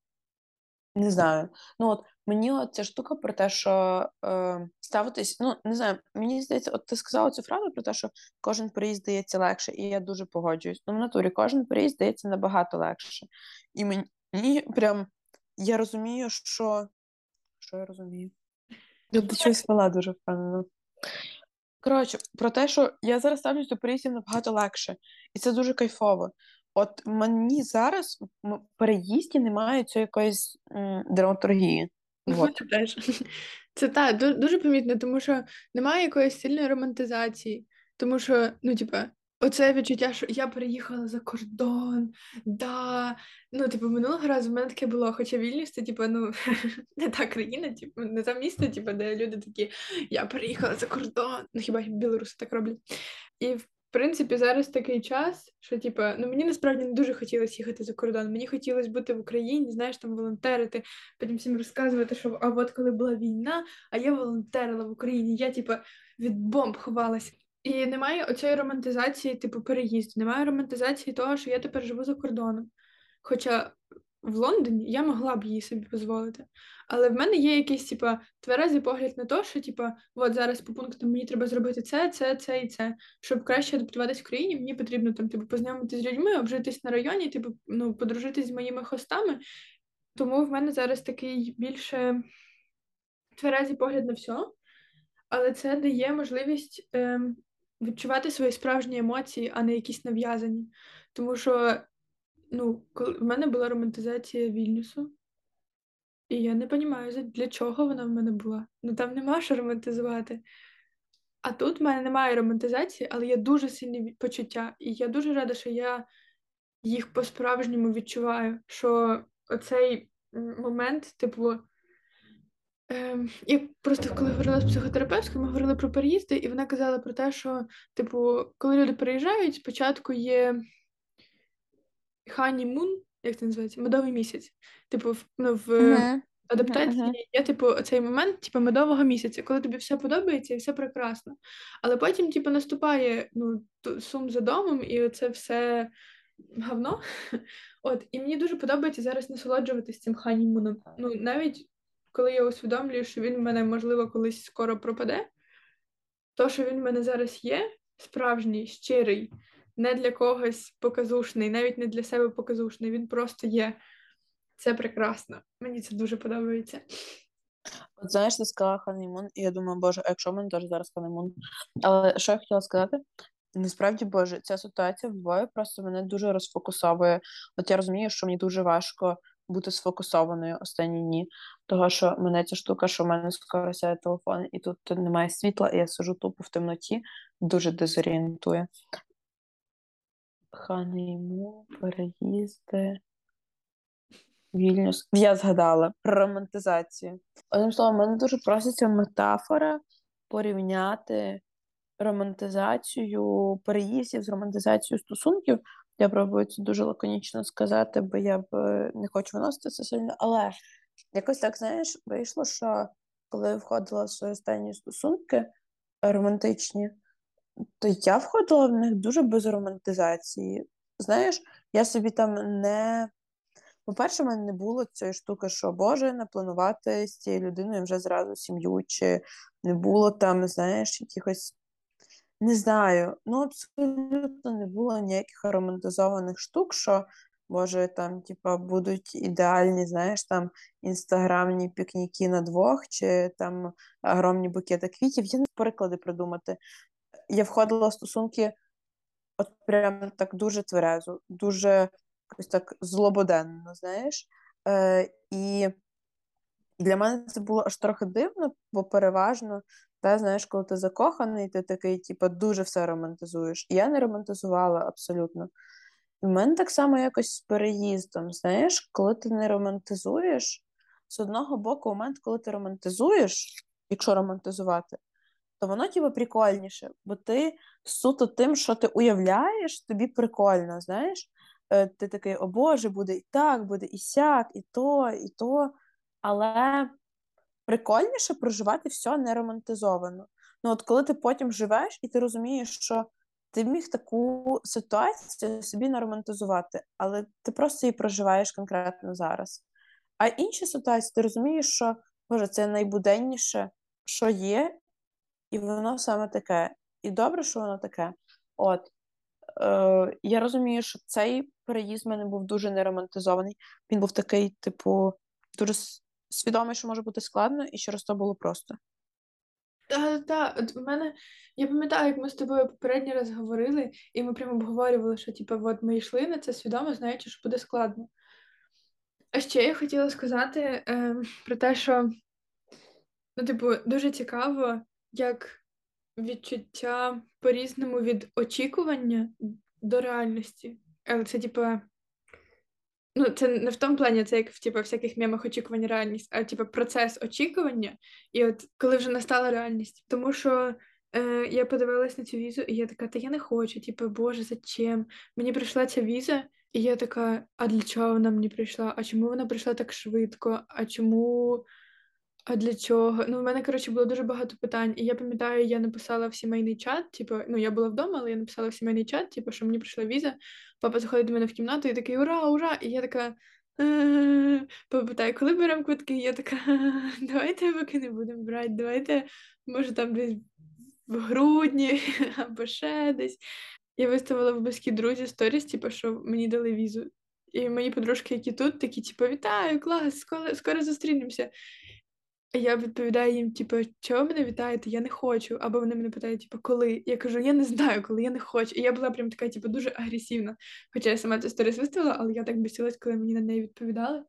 Не знаю. Ну, от мені ця штука про те, що е, ставитись, ну не знаю, мені здається, от ти сказала цю фразу про те, що кожен приїзд дається легше, і я дуже погоджуюсь. Ну, в натурі кожен приїзд дається набагато легше. І мені прям я розумію, що. Що я розумію? Я до чогось вела дуже впевнено. Коротше, про те, що я зараз ставлюсь до переїздів набагато легше, і це дуже кайфово. От мені зараз в переїзді немає цієї якоїсь м, драматургії.
Вот. Це *laughs* так, дуже помітно, тому що немає якоїсь сильної романтизації, тому що, ну, типа, оце відчуття, що я переїхала за кордон, да. Ну, типу, минулого разу в мене таке було, хоча вільність це, типу, ну, *laughs* не та країна, типу, не те місто, типу, де люди такі, я переїхала за кордон. Ну, хіба білоруси так роблять. І в принципі, зараз такий час, що типу, ну мені насправді не дуже хотілося їхати за кордон. Мені хотілося бути в Україні, знаєш, там волонтерити, потім всім розказувати, що а от коли була війна, а я волонтерила в Україні. Я, типу, від бомб ховалася. І немає оцієї романтизації, типу, переїзду, немає романтизації того, що я тепер живу за кордоном. Хоча в Лондоні я могла б її собі дозволити. Але в мене є якийсь, типа, тверезий погляд на те, що, типа, от зараз по пунктам мені треба зробити це, це, це і це. Щоб краще адаптуватись в країні, мені потрібно там, типу, познайомитися з людьми, обжитись на районі, типу, ну, подружитись з моїми хостами. Тому в мене зараз такий більше тверезий погляд на все. Але це дає можливість е, відчувати свої справжні емоції, а не якісь нав'язані. Тому що ну, коли в мене була романтизація Вільнюсу, і я не розумію, для чого вона в мене була. Ну там нема що романтизувати. А тут в мене немає романтизації, але є дуже сильні почуття. І я дуже рада, що я їх по-справжньому відчуваю. Що оцей момент, типу, Я просто коли говорила з психотерапевткою, ми говорили про переїзди, і вона казала про те, що, типу, коли люди переїжджають, спочатку є ханімун, як це називається? Медовий місяць. Типу, в, ну, в uh-huh. адаптації uh-huh. є, типу, цей момент, типу, медового місяця, коли тобі все подобається і все прекрасно. Але потім, типу, наступає ну, сум за домом, і це все говно. *laughs* От, і мені дуже подобається зараз насолоджуватися цим ханімуном. Ну, навіть коли я усвідомлюю, що він в мене, можливо, колись скоро пропаде, то, що він в мене зараз є, справжній, щирий, не для когось показушний, навіть не для себе показушний, він просто є. Це прекрасно. Мені це дуже подобається.
От знаєш, ти сказала ханімун, і я думаю, боже, а якщо в мене теж зараз ханімун. Але що я хотіла сказати? Насправді, боже, ця ситуація в Львові просто мене дуже розфокусовує. От я розумію, що мені дуже важко бути сфокусованою останні дні. Того, що мене ця штука, що в мене скоро сяде телефон, і тут немає світла, і я сижу тупо в темноті, дуже дезорієнтує. Ханейму, переїзди. Вільнюс. Я згадала про романтизацію. Одним словом, мене дуже проситься метафора порівняти романтизацію переїздів з романтизацією стосунків. Я пробую це дуже лаконічно сказати, бо я б е, не хочу виносити це сильно. Але якось так, знаєш, вийшло, що коли я входила в свої останні стосунки романтичні, то я входила в них дуже без романтизації. Знаєш, я собі там не по-перше, в мене не було цієї штуки, що Боже, не планувати з цією людиною вже зразу сім'ю, чи не було там, знаєш, якихось. Не знаю, ну абсолютно не було ніяких романтизованих штук, що може там, типа, будуть ідеальні, знаєш, там інстаграмні пікніки на двох, чи там огромні букети квітів. Я не приклади придумати. Я входила в стосунки от прям так дуже тверезо, дуже якось так злободенно, знаєш. Е, І для мене це було аж трохи дивно, бо переважно, та, знаєш, коли ти закоханий, ти такий, типу, дуже все романтизуєш. І я не романтизувала абсолютно. І в мене так само якось з переїздом, знаєш, коли ти не романтизуєш, з одного боку, момент, коли ти романтизуєш, якщо романтизувати, то воно типу, прикольніше, бо ти суто тим, що ти уявляєш, тобі прикольно, знаєш. Е, ти такий, о Боже, буде і так, буде і сяк, і то, і то. Але прикольніше проживати все не романтизовано. Ну, от коли ти потім живеш, і ти розумієш, що ти міг таку ситуацію собі не романтизувати, але ти просто її проживаєш конкретно зараз. А інші ситуації, ти розумієш, що Боже, це найбуденніше, що є, і воно саме таке. І добре, що воно таке. От. Е, Я розумію, що цей переїзд в мене був дуже неромантизований. Він був такий, типу, дуже свідомий, що може бути складно, і через то було просто.
Так, так, от в мене, я пам'ятаю, як ми з тобою попередній раз говорили, і ми прямо обговорювали, що типу, от ми йшли на це свідомо, знаючи, що буде складно. А ще я хотіла сказати е, про те, що ну, типу, дуже цікаво, як відчуття по-різному від очікування до реальності. Але це, типу, ну, це не в тому плані, це як в типу, всяких мемах очікування реальність, а типу, процес очікування, і от коли вже настала реальність. Тому що е, я подивилась на цю візу, і я така, та я не хочу, типу, Боже, зачем? Мені прийшла ця віза, і я така, а для чого вона мені прийшла? А чому вона прийшла так швидко? А чому а для чого? Ну, в мене, коротше, було дуже багато питань. І я пам'ятаю, я написала в сімейний чат, типу, ну, я була вдома, але я написала в сімейний чат, типу, що мені прийшла віза. Папа заходить до мене в кімнату і такий ура, ура! І я така. Папа питає, коли беремо квитки? І я така, давайте поки не будемо брати, давайте, може, там десь в грудні *laughs* або ще десь. Я виставила в близькі друзі сторіс, типу, що мені дали візу. І мої подружки, які тут, такі, типу, вітаю, клас, скоро, скоро зустрінемося. Я відповідаю їм, типу, чого мене вітаєте? Я не хочу. Або вони мене питають, типу, коли? Я кажу, я не знаю, коли я не хочу. І я була прям така, типу, дуже агресивна. Хоча я сама цю сторіс виставила, але я так бесилась, коли мені на неї відповідали.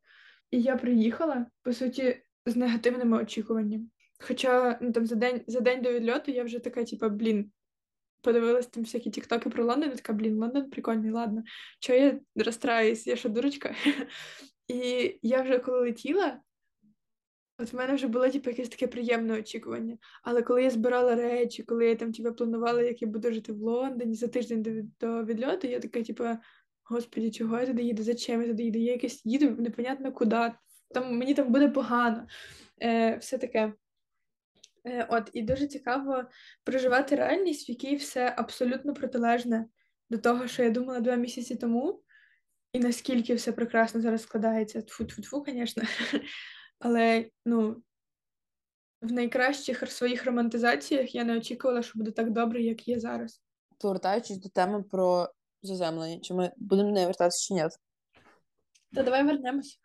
І я приїхала, по суті, з негативними очікуваннями. Хоча ну, там за день за день до відльоту я вже така, типу, блін, подивилась там всякі тіктоки про Лондон, і така, блін, Лондон прикольний, ладно. Чого я розстраюсь, я що дурочка? *laughs* І я вже коли летіла. От в мене вже було типу, якесь таке приємне очікування. Але коли я збирала речі, коли я там типу, планувала, як я буду жити в Лондоні за тиждень до, до відльоту, я така, типу, господі, чого я туди їду? Зачем я туди їду? Я якось їду непонятно куди. Там мені там буде погано. Е, Все таке. Е, От, і дуже цікаво проживати реальність, в якій все абсолютно протилежне до того, що я думала два місяці тому, і наскільки все прекрасно зараз складається. Тфу-тфу-тфу, звісно. *laughs* Але ну, в найкращих своїх романтизаціях я не очікувала, що буде так добре, як є зараз.
Повертаючись до теми про заземлення, чи ми будемо не вертатися чи ні?
Та давай вернемось.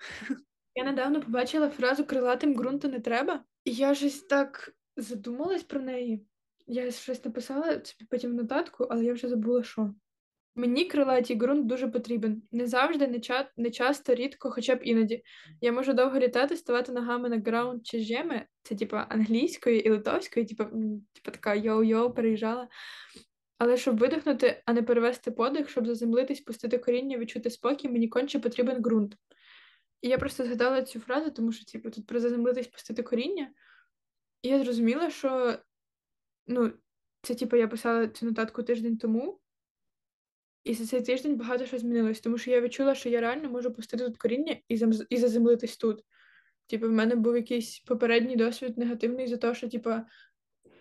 Я недавно побачила фразу крилатим ґрунту не треба, і я щось так задумалась про неї. Я щось написала собі потім в нотатку, але я вже забула, що. Мені крилатий ґрунт дуже потрібен. Не завжди, не, ча... не часто, рідко, хоча б іноді. Я можу довго літати, ставати ногами на граунд чи жеми, це типа англійською і литовською, типа, типа така йоу-йоу, переїжджала. Але щоб видихнути, а не перевести подих, щоб заземлитись, пустити коріння, відчути спокій, мені конче потрібен ґрунт. І я просто згадала цю фразу, тому що типу, тут про заземлитись, пустити коріння. І я зрозуміла, що ну, це типу, я писала цю нотатку тиждень тому. І за цей тиждень багато що змінилось, тому що я відчула, що я реально можу пустити тут коріння і зам... і заземлитись тут. Типу, в мене був якийсь попередній досвід негативний за те, що, типу,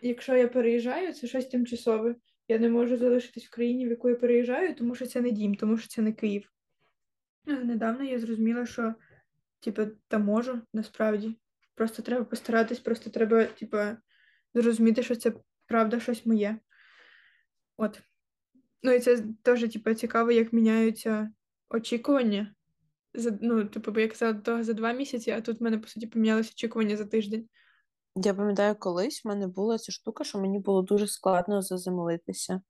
якщо я переїжджаю, це щось тимчасове. Я не можу залишитись в країні, в яку я переїжджаю, тому що це не дім, тому що це не Київ. Недавно я зрозуміла, що типу, та можу насправді. Просто треба постаратись, просто треба, типу, зрозуміти, що це правда щось моє. От. Ну, і це теж, типу, цікаво, як міняються очікування. За, ну, типу, бо я казала того за два місяці, а тут в мене, по суті, помінялося очікування за тиждень.
Я пам'ятаю, колись в мене була ця штука, що мені було дуже складно заземлитися.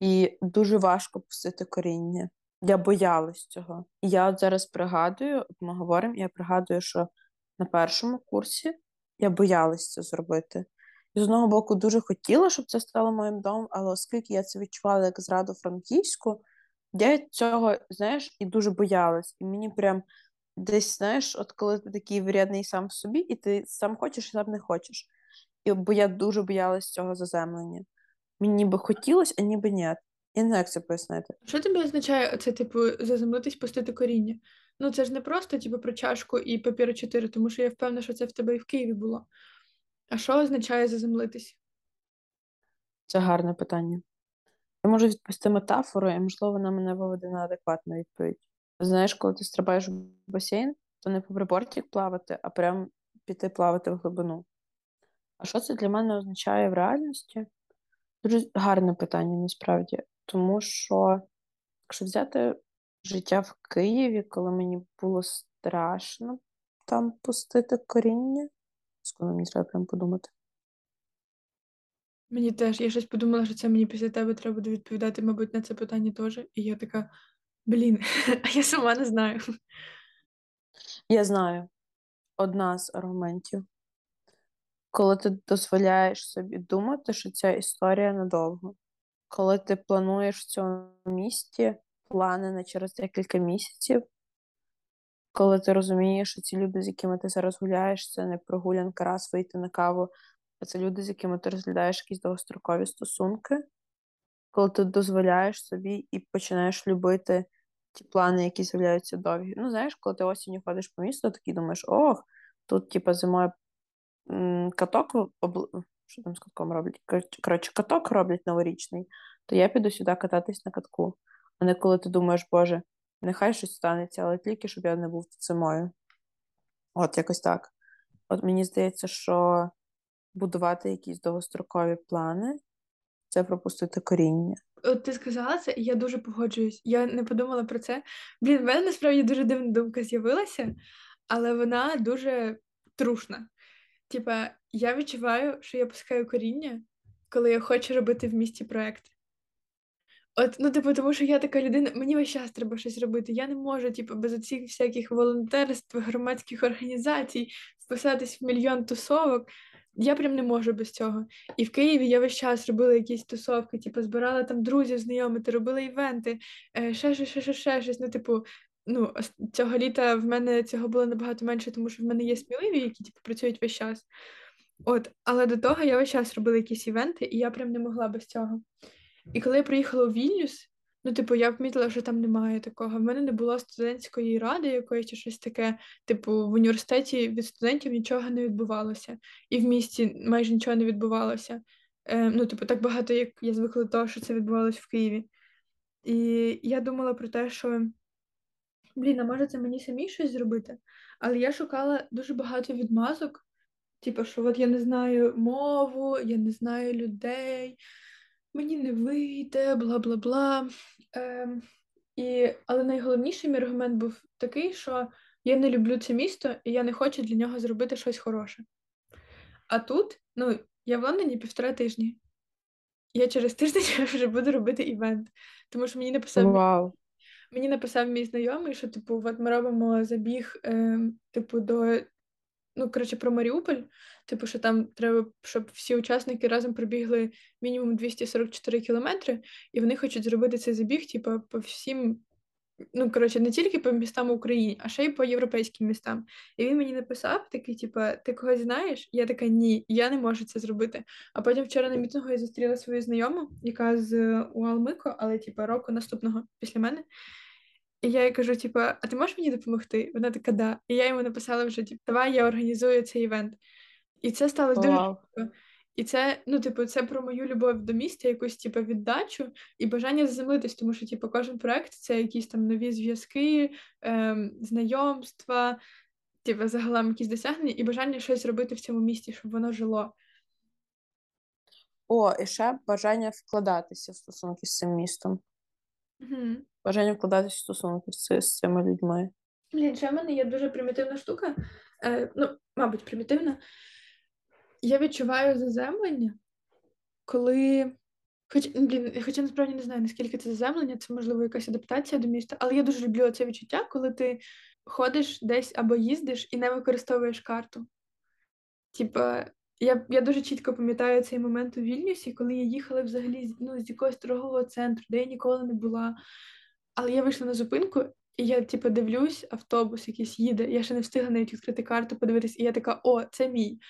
І дуже важко пустити коріння. Я боялась цього. І я от зараз пригадую, ми говоримо, я пригадую, що на першому курсі я боялась це зробити. З одного боку дуже хотіла, щоб це стало моїм домом, але оскільки я це відчувала як зраду франківську, я цього, знаєш, і дуже боялась. І мені прям десь, знаєш, от коли ти такий врядний сам в собі, і ти сам хочеш, і сам не хочеш. І бо я дуже боялась цього заземлення. Мені ніби хотілося, а ніби ні. Я не знаю, як це пояснити.
Що тобі означає це, типу, заземлитись, пустити коріння? Ну це ж не просто, типу, про чашку і папір 4, тому що я впевнена, що це в тебе і в Києві було. А що означає заземлитись?
Це гарне питання. Я можу відповісти метафору, і, можливо, вона мене виведе на адекватну відповідь. Знаєш, коли ти стрибаєш в басейн, то не по прибортик плавати, а прям піти плавати в глибину. А що це для мене означає в реальності? Дуже гарне питання насправді. Тому що, якщо взяти життя в Києві, коли мені було страшно там пустити коріння, скоро мені треба прям подумати.
Мені теж, я щось подумала, що це мені після тебе треба буде відповідати, мабуть, на це питання теж. І я така, блін, *laughs* а я сама не знаю.
Я знаю одна з аргументів. Коли ти дозволяєш собі думати, що ця історія надовго, коли ти плануєш в цьому місті плани на через декілька місяців, коли ти розумієш, що ці люди, з якими ти зараз гуляєш, це не прогулянка раз вийти на каву, а це люди, з якими ти розглядаєш якісь довгострокові стосунки, коли ти дозволяєш собі і починаєш любити ті плани, які з'являються довгі. Ну, знаєш, коли ти осінню ходиш по місту, такий думаєш, ох, тут, типа, зимою каток обл... що там з катком роблять? Коротше, каток роблять новорічний, то я піду сюди кататись на катку. А не коли ти думаєш, Боже, нехай щось станеться, але тільки щоб я не був зимою. От якось так. От мені здається, що будувати якісь довгострокові плани це пропустити коріння.
От ти сказала це, і я дуже погоджуюсь. Я не подумала про це. Блін, в мене насправді дуже дивна думка з'явилася, але вона дуже трушна. Типа, я відчуваю, що я пускаю коріння, коли я хочу робити в місті проект. От, ну, типу, тому що я така людина, мені весь час треба щось робити. Я не можу, типу, без оцих всяких волонтерств, громадських організацій, вписатись в мільйон тусовок. Я прям не можу без цього. І в Києві я весь час робила якісь тусовки, типу, збирала там друзів знайомити, робила івенти, е, ще ще, ще, ще, ще щось. Ну, типу, ну, цього літа в мене цього було набагато менше, тому що в мене є сміливі, які типу, працюють весь час. От, але до того я весь час робила якісь івенти, і я прям не могла без цього. І коли я приїхала у Вільнюс, ну, типу, я помітила, що там немає такого. В мене не було студентської ради якоїсь чи щось таке. Типу, в університеті від студентів нічого не відбувалося, і в місті майже нічого не відбувалося. Е, Ну, типу, так багато, як я звикла до того, що це відбувалося в Києві. І я думала про те, що блін, а може це мені самі щось зробити? Але я шукала дуже багато відмазок. Типу, що от я не знаю мову, я не знаю людей, мені не вийде, бла бла бла. Ем, і, Але найголовніший мій аргумент був такий, що я не люблю це місто, і я не хочу для нього зробити щось хороше. А тут, ну, я в Лондоні півтора тижні. Я через тиждень *laughs* вже буду робити івент, тому що мені написав
wow.
Мені написав мій знайомий, що типу, от ми робимо забіг, е, типу, до ну, коротше, про Маріуполь. Типу, що там треба, щоб всі учасники разом пробігли мінімум 244 кілометри, і вони хочуть зробити цей забіг, типу, по всім. Ну, коротше, не тільки по містам України, а ще й по європейським містам. І він мені написав такий, типу, ти когось знаєш? Я така, ні, я не можу це зробити. А потім вчора на мітингу я зустріла свою знайому, яка з Уалмико, але типу, року наступного після мене. І я їй кажу, типу, а ти можеш мені допомогти? Вона така, да. І я йому написала вже, типу, давай я організую цей івент. І це сталося дуже швидко. І це, ну, типу, це про мою любов до міста, якусь типу, віддачу і бажання заземлитись, тому що типу, кожен проект це якісь там нові зв'язки, ем, знайомства, типу, загалом якісь досягнення, і бажання щось робити в цьому місті, щоб воно жило.
О, і ще бажання вкладатися в стосунки з цим містом.
Угу.
Бажання вкладатися в стосунки з, з цими людьми.
Блін, ще в мене є дуже примітивна штука, е, ну, мабуть, примітивна. Я відчуваю заземлення, коли. Хоч, блін, Хоча насправді не знаю, наскільки це заземлення, це можливо якась адаптація до міста, але я дуже люблю це відчуття, коли ти ходиш десь або їздиш і не використовуєш карту. Типа, я я дуже чітко пам'ятаю цей момент у Вільнюсі, коли я їхала взагалі ну, з якогось торгового центру, де я ніколи не була. Але я вийшла на зупинку, і я, типу, дивлюсь, автобус якийсь їде. Я ще не встигла навіть відкрити карту, подивитись, і я така, о, це мій.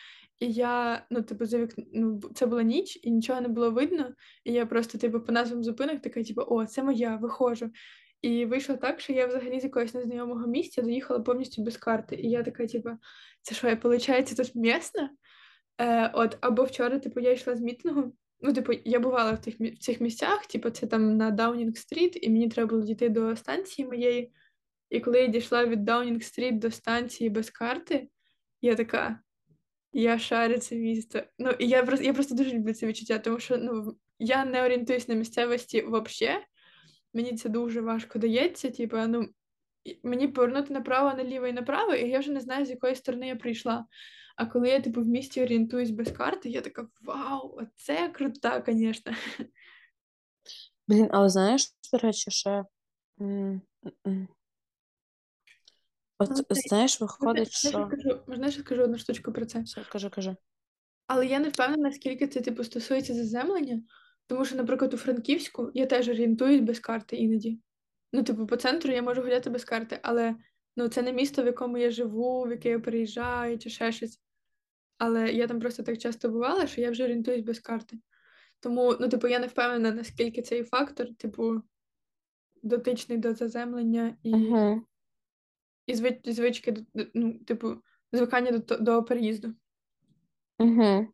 І я, ну, типу, за вікно, ну, це була ніч, і нічого не було видно. І я просто, типу, по назвам зупинок така, типу, о, це моя, виходжу. І вийшло так, що я взагалі з якогось незнайомого місця доїхала повністю без карти. І я така, типу, це що, я, виходить, тут місна? Е, От, або вчора, типу, я йшла з мітингу. Ну, типу, я бувала в тих в цих місцях, типу, це там на Даунінг-стріт, і мені треба було дійти до станції моєї. І коли я дійшла від Даунінг-стріт до станції без карти, я така. Я шарю це місто. Ну, і я просто я просто дуже люблю це відчуття, тому що ну, я не орієнтуюсь на місцевості взагалі. Мені це дуже важко дається. Типу, ну, мені повернути направо, наліво і направо, і я вже не знаю, з якої сторони я прийшла. А коли я типу в місті орієнтуюсь без карти, я така вау, оце крута, звісно.
Блін, але знаєш, до речі, ще. От
Ну,
знаєш, виходить, що.
можна я ще скажу одну штучку про це?
Все, кажи, кажи.
Але я не впевнена, наскільки це типу стосується заземлення, тому що, наприклад, у Франківську я теж орієнтуюсь без карти іноді. Ну, типу, по центру я можу гуляти без карти, але ну, це не місто, в якому я живу, в яке я приїжджаю чи ще щось. Але я там просто так часто бувала, що я вже орієнтуюсь без карти. Тому, ну, типу, я не впевнена, наскільки цей фактор, типу, дотичний до заземлення і
Угу.
і звич, звички, ну, типу, звикання до, до переїзду.
Угу.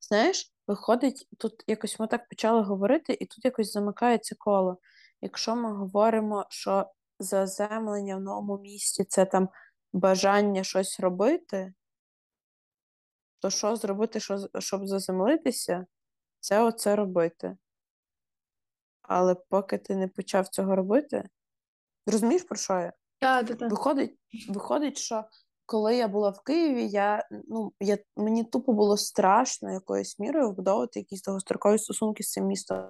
Знаєш, виходить, тут якось ми так почали говорити, і тут якось замикається коло. Якщо ми говоримо, що заземлення в новому місті це там бажання щось робити, то що зробити, що, щоб заземлитися, це оце робити. Але поки ти не почав цього робити, розумієш, про що я?
Так, так, так.
Виходить, виходить, що коли я була в Києві, я, ну, я, мені тупо було страшно якоюсь мірою вбудовувати якісь довгострокові стосунки з цим містом.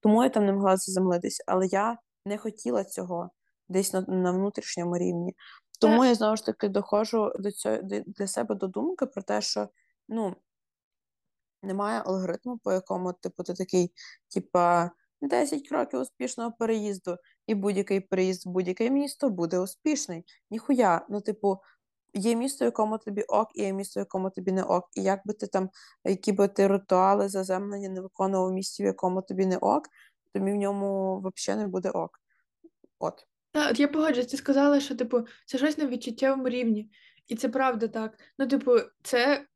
Тому я там не могла заземлитися. Але я не хотіла цього десь на, на внутрішньому рівні. Тому я знову ж таки доходжу до цього для себе до думки про те, що ну, немає алгоритму, по якому типу, ти такий, типа. 10 кроків успішного переїзду, і будь-який переїзд в будь-яке місто буде успішний. Ніхуя. Ну, типу, є місто, якому тобі ок, і є місто, якому тобі не ок. І як би ти там, які би ти ритуали заземлення не виконував в місті, в якому тобі не ок, тобі в ньому взагалі не буде ок. От.
Так, от я погоджуюсь, ти сказала, що типу, це щось на відчуттєвому рівні. І це правда так. Ну, типу, це,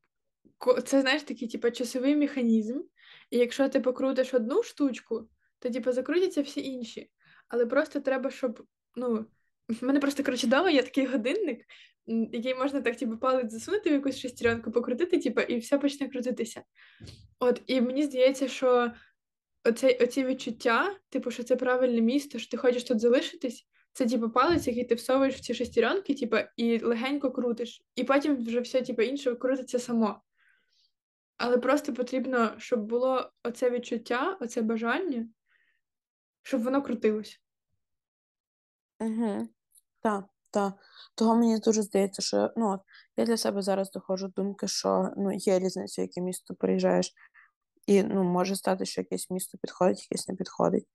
це знаєш, такий, типу, часовий механізм. І якщо ти покрутиш одну штучку, то типу, закрутяться всі інші. Але просто треба, щоб. ну, В *laughs* мене просто коротше дома є такий годинник, який можна так, типу, палець засунути в якусь шестеренку, покрутити, типу, і все почне крутитися. От, і мені здається, що оце, оці відчуття, типу, що це правильне місто, що ти хочеш тут залишитись, це типу палець, який ти всовуєш в ці шестеренки, типу, і легенько крутиш. І потім вже все, типу, інше крутиться само. Але просто потрібно, щоб було оце відчуття, оце бажання, щоб воно крутилось.
Угу. Так, так. Того мені дуже здається, що ну, от, я для себе зараз доходжу до думки, що ну, є різниця, в яке місто приїжджаєш, і ну, може стати, що якесь місто підходить, якесь не підходить.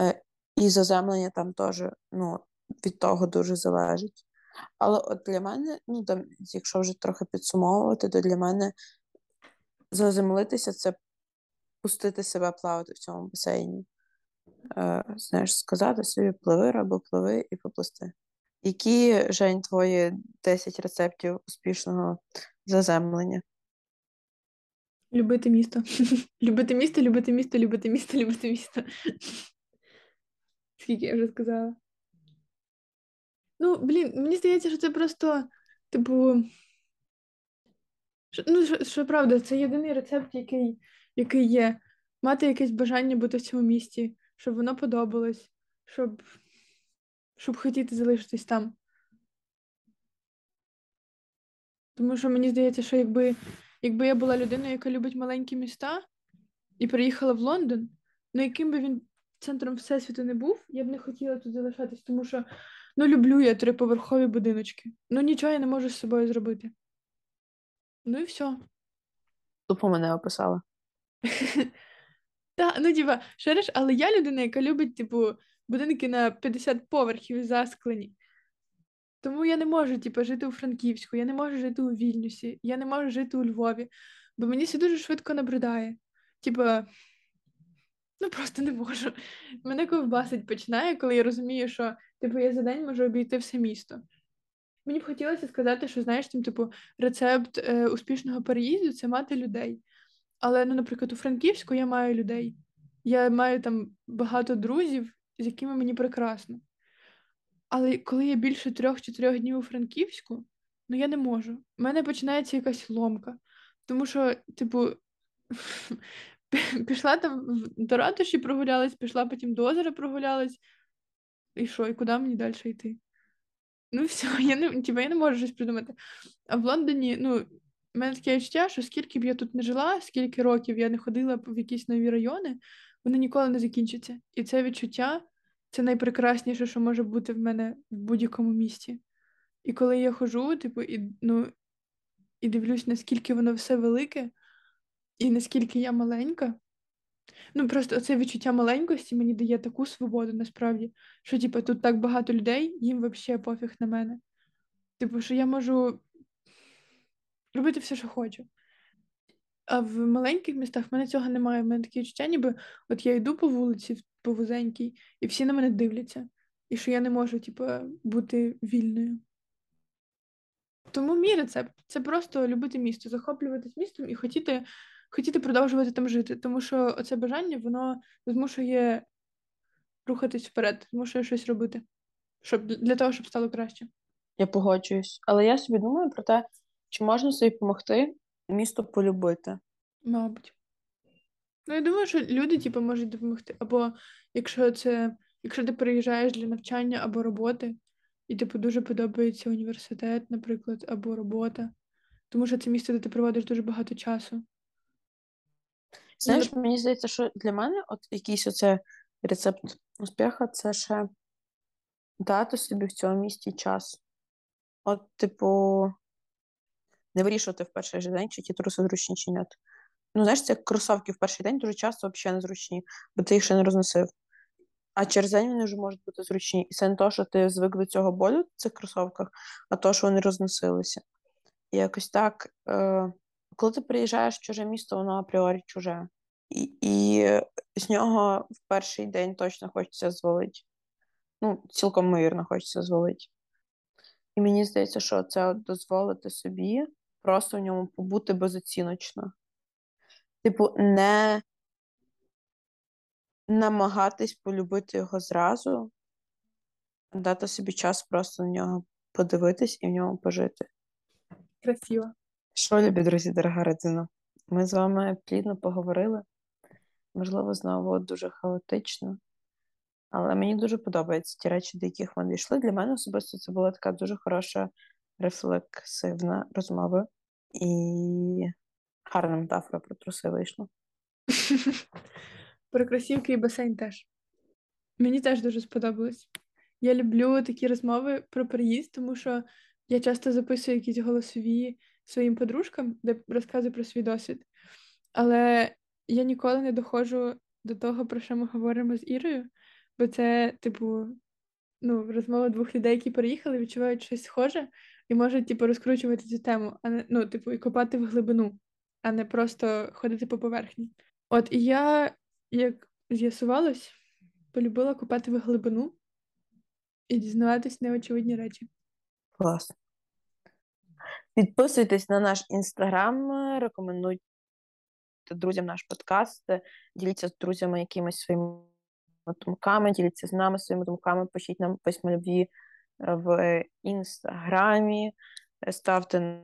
Е, І заземлення там теж ну, від того дуже залежить. Але от для мене, ну там, якщо вже трохи підсумовувати, то для мене заземлитися це пустити себе плавати в цьому басейні. Е, Знаєш, сказати собі пливи, або пливи і поплисти. Які, Жень, твої 10 рецептів успішного заземлення?
Любити місто. *laughs* Любити місто, любити місто, любити місто, любити місто. Скільки я вже сказала. Ну, блін, мені здається, що це просто, типу. що- Ну, що, що правда, це єдиний рецепт, який, який є. Мати якесь бажання бути в цьому місті, щоб воно подобалось, щоб, щоб хотіти залишитись там. Тому що мені здається, що якби, якби я була людиною, яка любить маленькі міста, і приїхала в Лондон, ну яким би він центром всесвіту не був, я б не хотіла тут залишатись, тому що ну люблю я триповерхові будиночки. Ну нічого я не можу з собою зробити. Ну і все.
Тупо мене описала. *laughs*
Та, ну типа, шариш, але я людина, яка любить, типу, будинки на 50 поверхів засклені. Тому я не можу, типу, жити у Франківську, я не можу жити у Вільнюсі, я не можу жити у Львові, бо мені це дуже швидко набридає. Типа, ну просто не можу. Мене ковбасить починає, коли я розумію, що типу, я за день можу обійти все місто. Мені б хотілося сказати, що знаєш, там, типу, рецепт е, успішного переїзду це мати людей. Але, ну, наприклад, у Франківську я маю людей. Я маю там багато друзів, з якими мені прекрасно. Але коли я більше трьох-чотирьох днів у Франківську, ну я не можу. У мене починається якась ломка. Тому що, типу, *laughs* пішла там до ратуші прогулялась, пішла потім до озера прогулялась. І що, і куди мені далі йти? Ну, все, *laughs* я не, типу, я не можу щось придумати. А в Лондоні, ну, в мене таке відчуття, що скільки б я тут не жила, скільки років я не ходила в якісь нові райони, вони ніколи не закінчаться. І це відчуття це найпрекрасніше, що може бути в мене в будь-якому місті. І коли я ходжу, типу, і, ну, і дивлюсь, наскільки воно все велике, і наскільки я маленька. Ну, просто це відчуття маленькості мені дає таку свободу насправді, що, типу, тут так багато людей, їм взагалі пофіг на мене. Типу, що я можу робити все, що хочу. А в маленьких містах в мене цього немає. В мене таке відчуття, ніби от я йду по вулиці по вузенькій, і всі на мене дивляться. І що я не можу, типу, бути вільною. Тому мій рецепт це просто любити місто, захоплюватись містом і хотіти хотіти продовжувати там жити. Тому що оце бажання воно змушує рухатись вперед, змушує щось робити, щоб для того, щоб стало краще.
Я погоджуюсь. Але я собі думаю про те, чи можна собі допомогти місто полюбити.
Мабуть. Ну, я думаю, що люди, типу, можуть допомогти. Або якщо це, якщо ти приїжджаєш для навчання або роботи, і типу дуже подобається університет, наприклад, або робота, тому що це місце, де ти проводиш дуже багато часу.
Знаєш, мені здається, що для мене от якийсь оце рецепт успіху це ще дати собі в цьому місті час. От, типу, не вирішувати в перший же день, чи ті труси зручні, чи ні. Ну, знаєш, це кросовки в перший день дуже часто взагалі незручні, бо ти їх ще не розносив. А через день вони вже можуть бути зручні. І це не то, що ти звик до цього болю в цих кросовках, а то, що вони розносилися. І якось так, е, коли ти приїжджаєш в чуже місто, воно апріорі чуже. І, і з нього в перший день точно хочеться звалити. Ну, цілком мирно хочеться звалити. І мені здається, що це дозволити собі просто в ньому побути безоціночно. Типу, не намагатись полюбити його зразу, дати собі час просто на нього подивитись і в ньому пожити.
Красиво.
Що, любі друзі, дорога родина, ми з вами плідно поговорили. Можливо, знову дуже хаотично. Але мені дуже подобаються ті речі, до яких ми дійшли. Для мене особисто це була така дуже хороша рефлексивна розмова. І гарна метафора про труси вийшла. *laughs*
Про кросівки і басейн теж. Мені теж дуже сподобалось. Я люблю такі розмови про приїзд, тому що я часто записую якісь голосові своїм подружкам, де розказую про свій досвід. Але я ніколи не доходжу до того, про що ми говоримо з Ірою, бо це, типу, ну, розмова двох людей, які переїхали, відчувають щось схоже і можуть, типу, розкручувати цю тему, а не ну, типу, і копати в глибину, а не просто ходити по поверхні. От і я, як з'ясувалось, полюбила копати в глибину і дізнаватись неочевидні речі.
Клас. Підписуйтесь на наш інстаграм, рекомендуйте друзям наш подкаст, діліться з друзями якимись своїми думками, діліться з нами своїми думками, пишіть нам письма любві в інстаграмі, ставте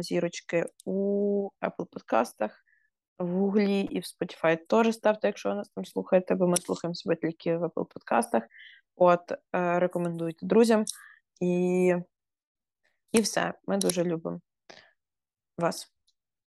зірочки у Apple подкастах, в Гуглі і в Spotify теж ставте, якщо ви нас там слухаєте, бо ми слухаємо себе тільки в Apple подкастах. От, е, рекомендуйте друзям. І, І все. Ми дуже любимо вас.